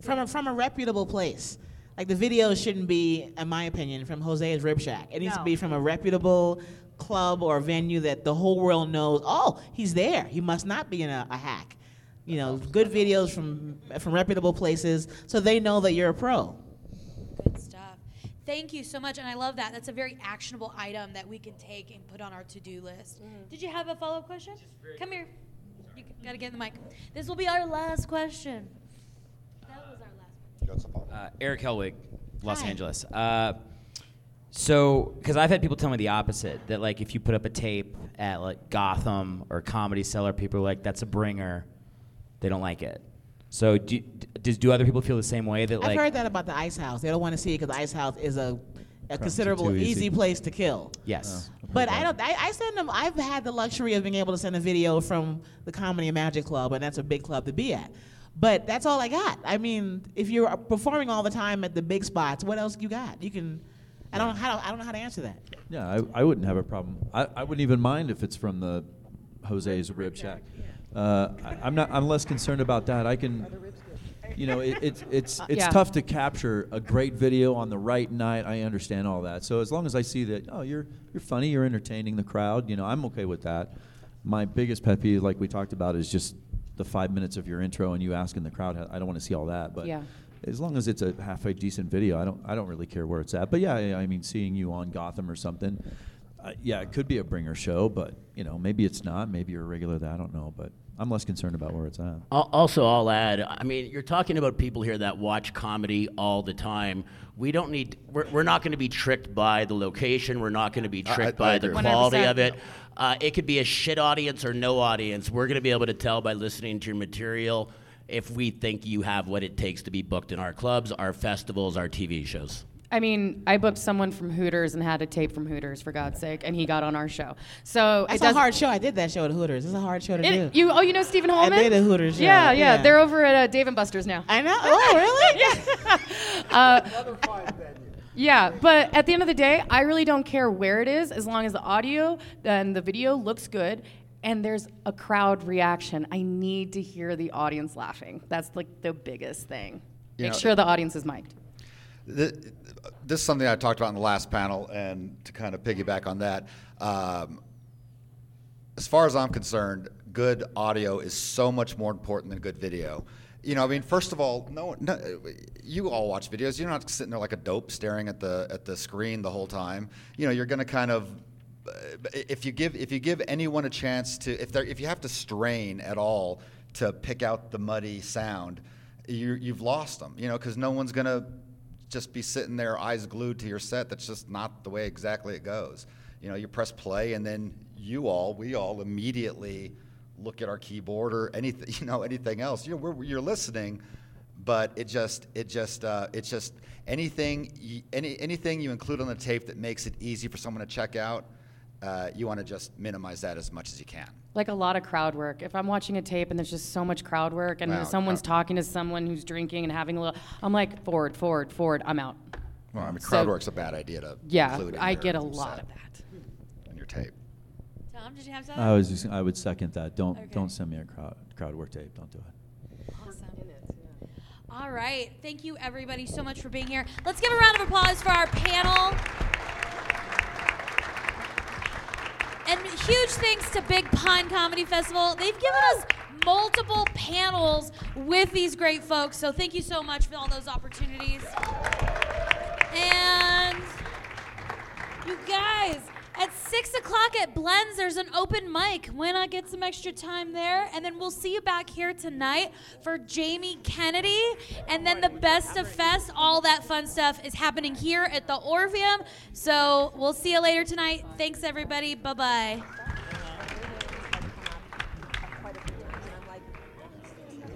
Speaker 8: from a, from a reputable place. Like the video shouldn't be, in my opinion, from Jose's Rib Shack. It needs to be from a reputable club or venue that the whole world knows. Oh, he's there. He must not be in a, a hack. You know, good videos from from reputable places, so they know that you're a pro.
Speaker 1: Good stuff. Thank you so much, and I love that. That's a very actionable item that we can take and put on our to-do list. Mm. Did you have a follow-up question? Come here. You got to get in the mic. This will be our last question. That was our last.
Speaker 14: Uh, Eric Helwig, Los
Speaker 1: Hi.
Speaker 14: Angeles. Uh, so, because I've had people tell me the opposite that like if you put up a tape at like Gotham or Comedy Cellar, people are like, "That's a bringer." They don't like it. So, do does do other people feel the same way that
Speaker 8: I've
Speaker 14: like?
Speaker 8: heard that about the Ice House. They don't want to see it because the Ice House is a, a considerable easy.
Speaker 14: easy.
Speaker 8: place to kill.
Speaker 14: Yes.
Speaker 8: But I don't. I, I send them. I've had the luxury of being able to send a video from the Comedy and Magic Club, and that's a big club to be at. But that's all I got. I mean, if you're performing all the time at the big spots, what else you got? You can. I don't. know How, I don't know how to answer that.
Speaker 6: Yeah, I, I wouldn't have a problem. I, I wouldn't even mind if it's from the Jose's Rib Shack. Uh, I, I'm not. I'm less concerned about that. I can. You know, it, it's it's it's
Speaker 5: Yeah.
Speaker 6: tough to capture a great video on the right night. I understand all that. So as long as I see that, oh, you're you're funny, you're entertaining the crowd. You know, I'm okay with that. My biggest pet peeve, like we talked about, is just the five minutes of your intro and you asking the crowd. I don't want to see all that. But
Speaker 5: Yeah.
Speaker 6: as long as it's a halfway decent video, I don't I don't really care where it's at. But yeah, I, I mean, seeing you on Gotham or something, uh, yeah, it could be a bringer show, but you know, maybe it's not. Maybe you're a regular there. I don't know, but I'm less concerned about where it's at.
Speaker 3: Also, I'll add. I mean, you're talking about people here that watch comedy all the time. We don't need. We're, we're not going to be tricked by the location. We're not going to be tricked
Speaker 4: I
Speaker 3: by the quality of it. Uh, it could be a shit audience or no audience. We're going to be able to tell by listening to your material if we think you have what it takes to be booked in our clubs, our festivals, our TV shows.
Speaker 5: I mean, I booked someone from Hooters and had a tape from Hooters for God's sake, and he got on our show. So
Speaker 8: That's
Speaker 5: it
Speaker 8: a hard show. I did that show at Hooters. It's a hard show to
Speaker 5: It,
Speaker 8: do.
Speaker 5: you oh you know Stephen Holman?
Speaker 8: I did a Hooters show,
Speaker 5: Yeah, yeah,
Speaker 8: yeah.
Speaker 5: They're over at uh, Dave and Buster's now.
Speaker 8: I know. Oh, really?
Speaker 5: yeah. Uh, yeah, but at the end of the day, I really don't care where it is as long as the audio and the video looks good and there's a crowd reaction. I need to hear the audience laughing. That's like the biggest thing.
Speaker 4: You
Speaker 5: Make
Speaker 4: know-
Speaker 5: sure the audience is mic'd.
Speaker 4: Th- This is something I talked about in the last panel, and to kind of piggyback on that, um, as far as I'm concerned, good audio is so much more important than good video. you know, I mean, first of all, no, no, you all watch videos. You're not sitting there like a dope staring at the at the screen the whole time. You know, you're going to kind of uh, if you give if you give anyone a chance to if they if you have to strain at all to pick out the muddy sound, you you've lost them. You know, because no one's going to just be sitting there eyes glued to your set. That's just not the way exactly it goes. You know, you press play and then you all, we all immediately look at our keyboard or anything, you know, anything else. You know, you're listening, but it just, it just, uh, it's just anything, any, anything you include on the tape that makes it easy for someone to check out. Uh, you want to just minimize that as much as you can.
Speaker 5: Like a lot of crowd work. If I'm watching a tape and there's just so much crowd work and
Speaker 4: Wow,
Speaker 5: someone's
Speaker 4: crowd-
Speaker 5: talking to someone who's drinking and having a little, I'm like, forward, forward, forward, I'm out.
Speaker 4: Well, I mean,
Speaker 5: So-
Speaker 4: crowd work's a bad idea to
Speaker 5: Yeah,
Speaker 4: include in
Speaker 5: I
Speaker 4: your
Speaker 5: get a lot of that.
Speaker 4: On your tape.
Speaker 1: Tom, did you have something?
Speaker 6: I was just, I would second that. Don't
Speaker 1: Okay.
Speaker 6: don't send me a crowd crowd work tape. Don't do it.
Speaker 1: Awesome. All right. Thank you, everybody, so much for being here. Let's give a round of applause for our panel. And huge thanks to Big Pine Comedy Festival. They've given us multiple panels with these great folks. So thank you so much for all those opportunities. And you guys, at 6 o'clock at Blends, there's an open mic. Why not get some extra time there? And then we'll see you back here tonight for Jamie Kennedy. And then the best of fest, all that fun stuff is happening here at the Orpheum. So we'll see you later tonight. Thanks, everybody. Bye bye.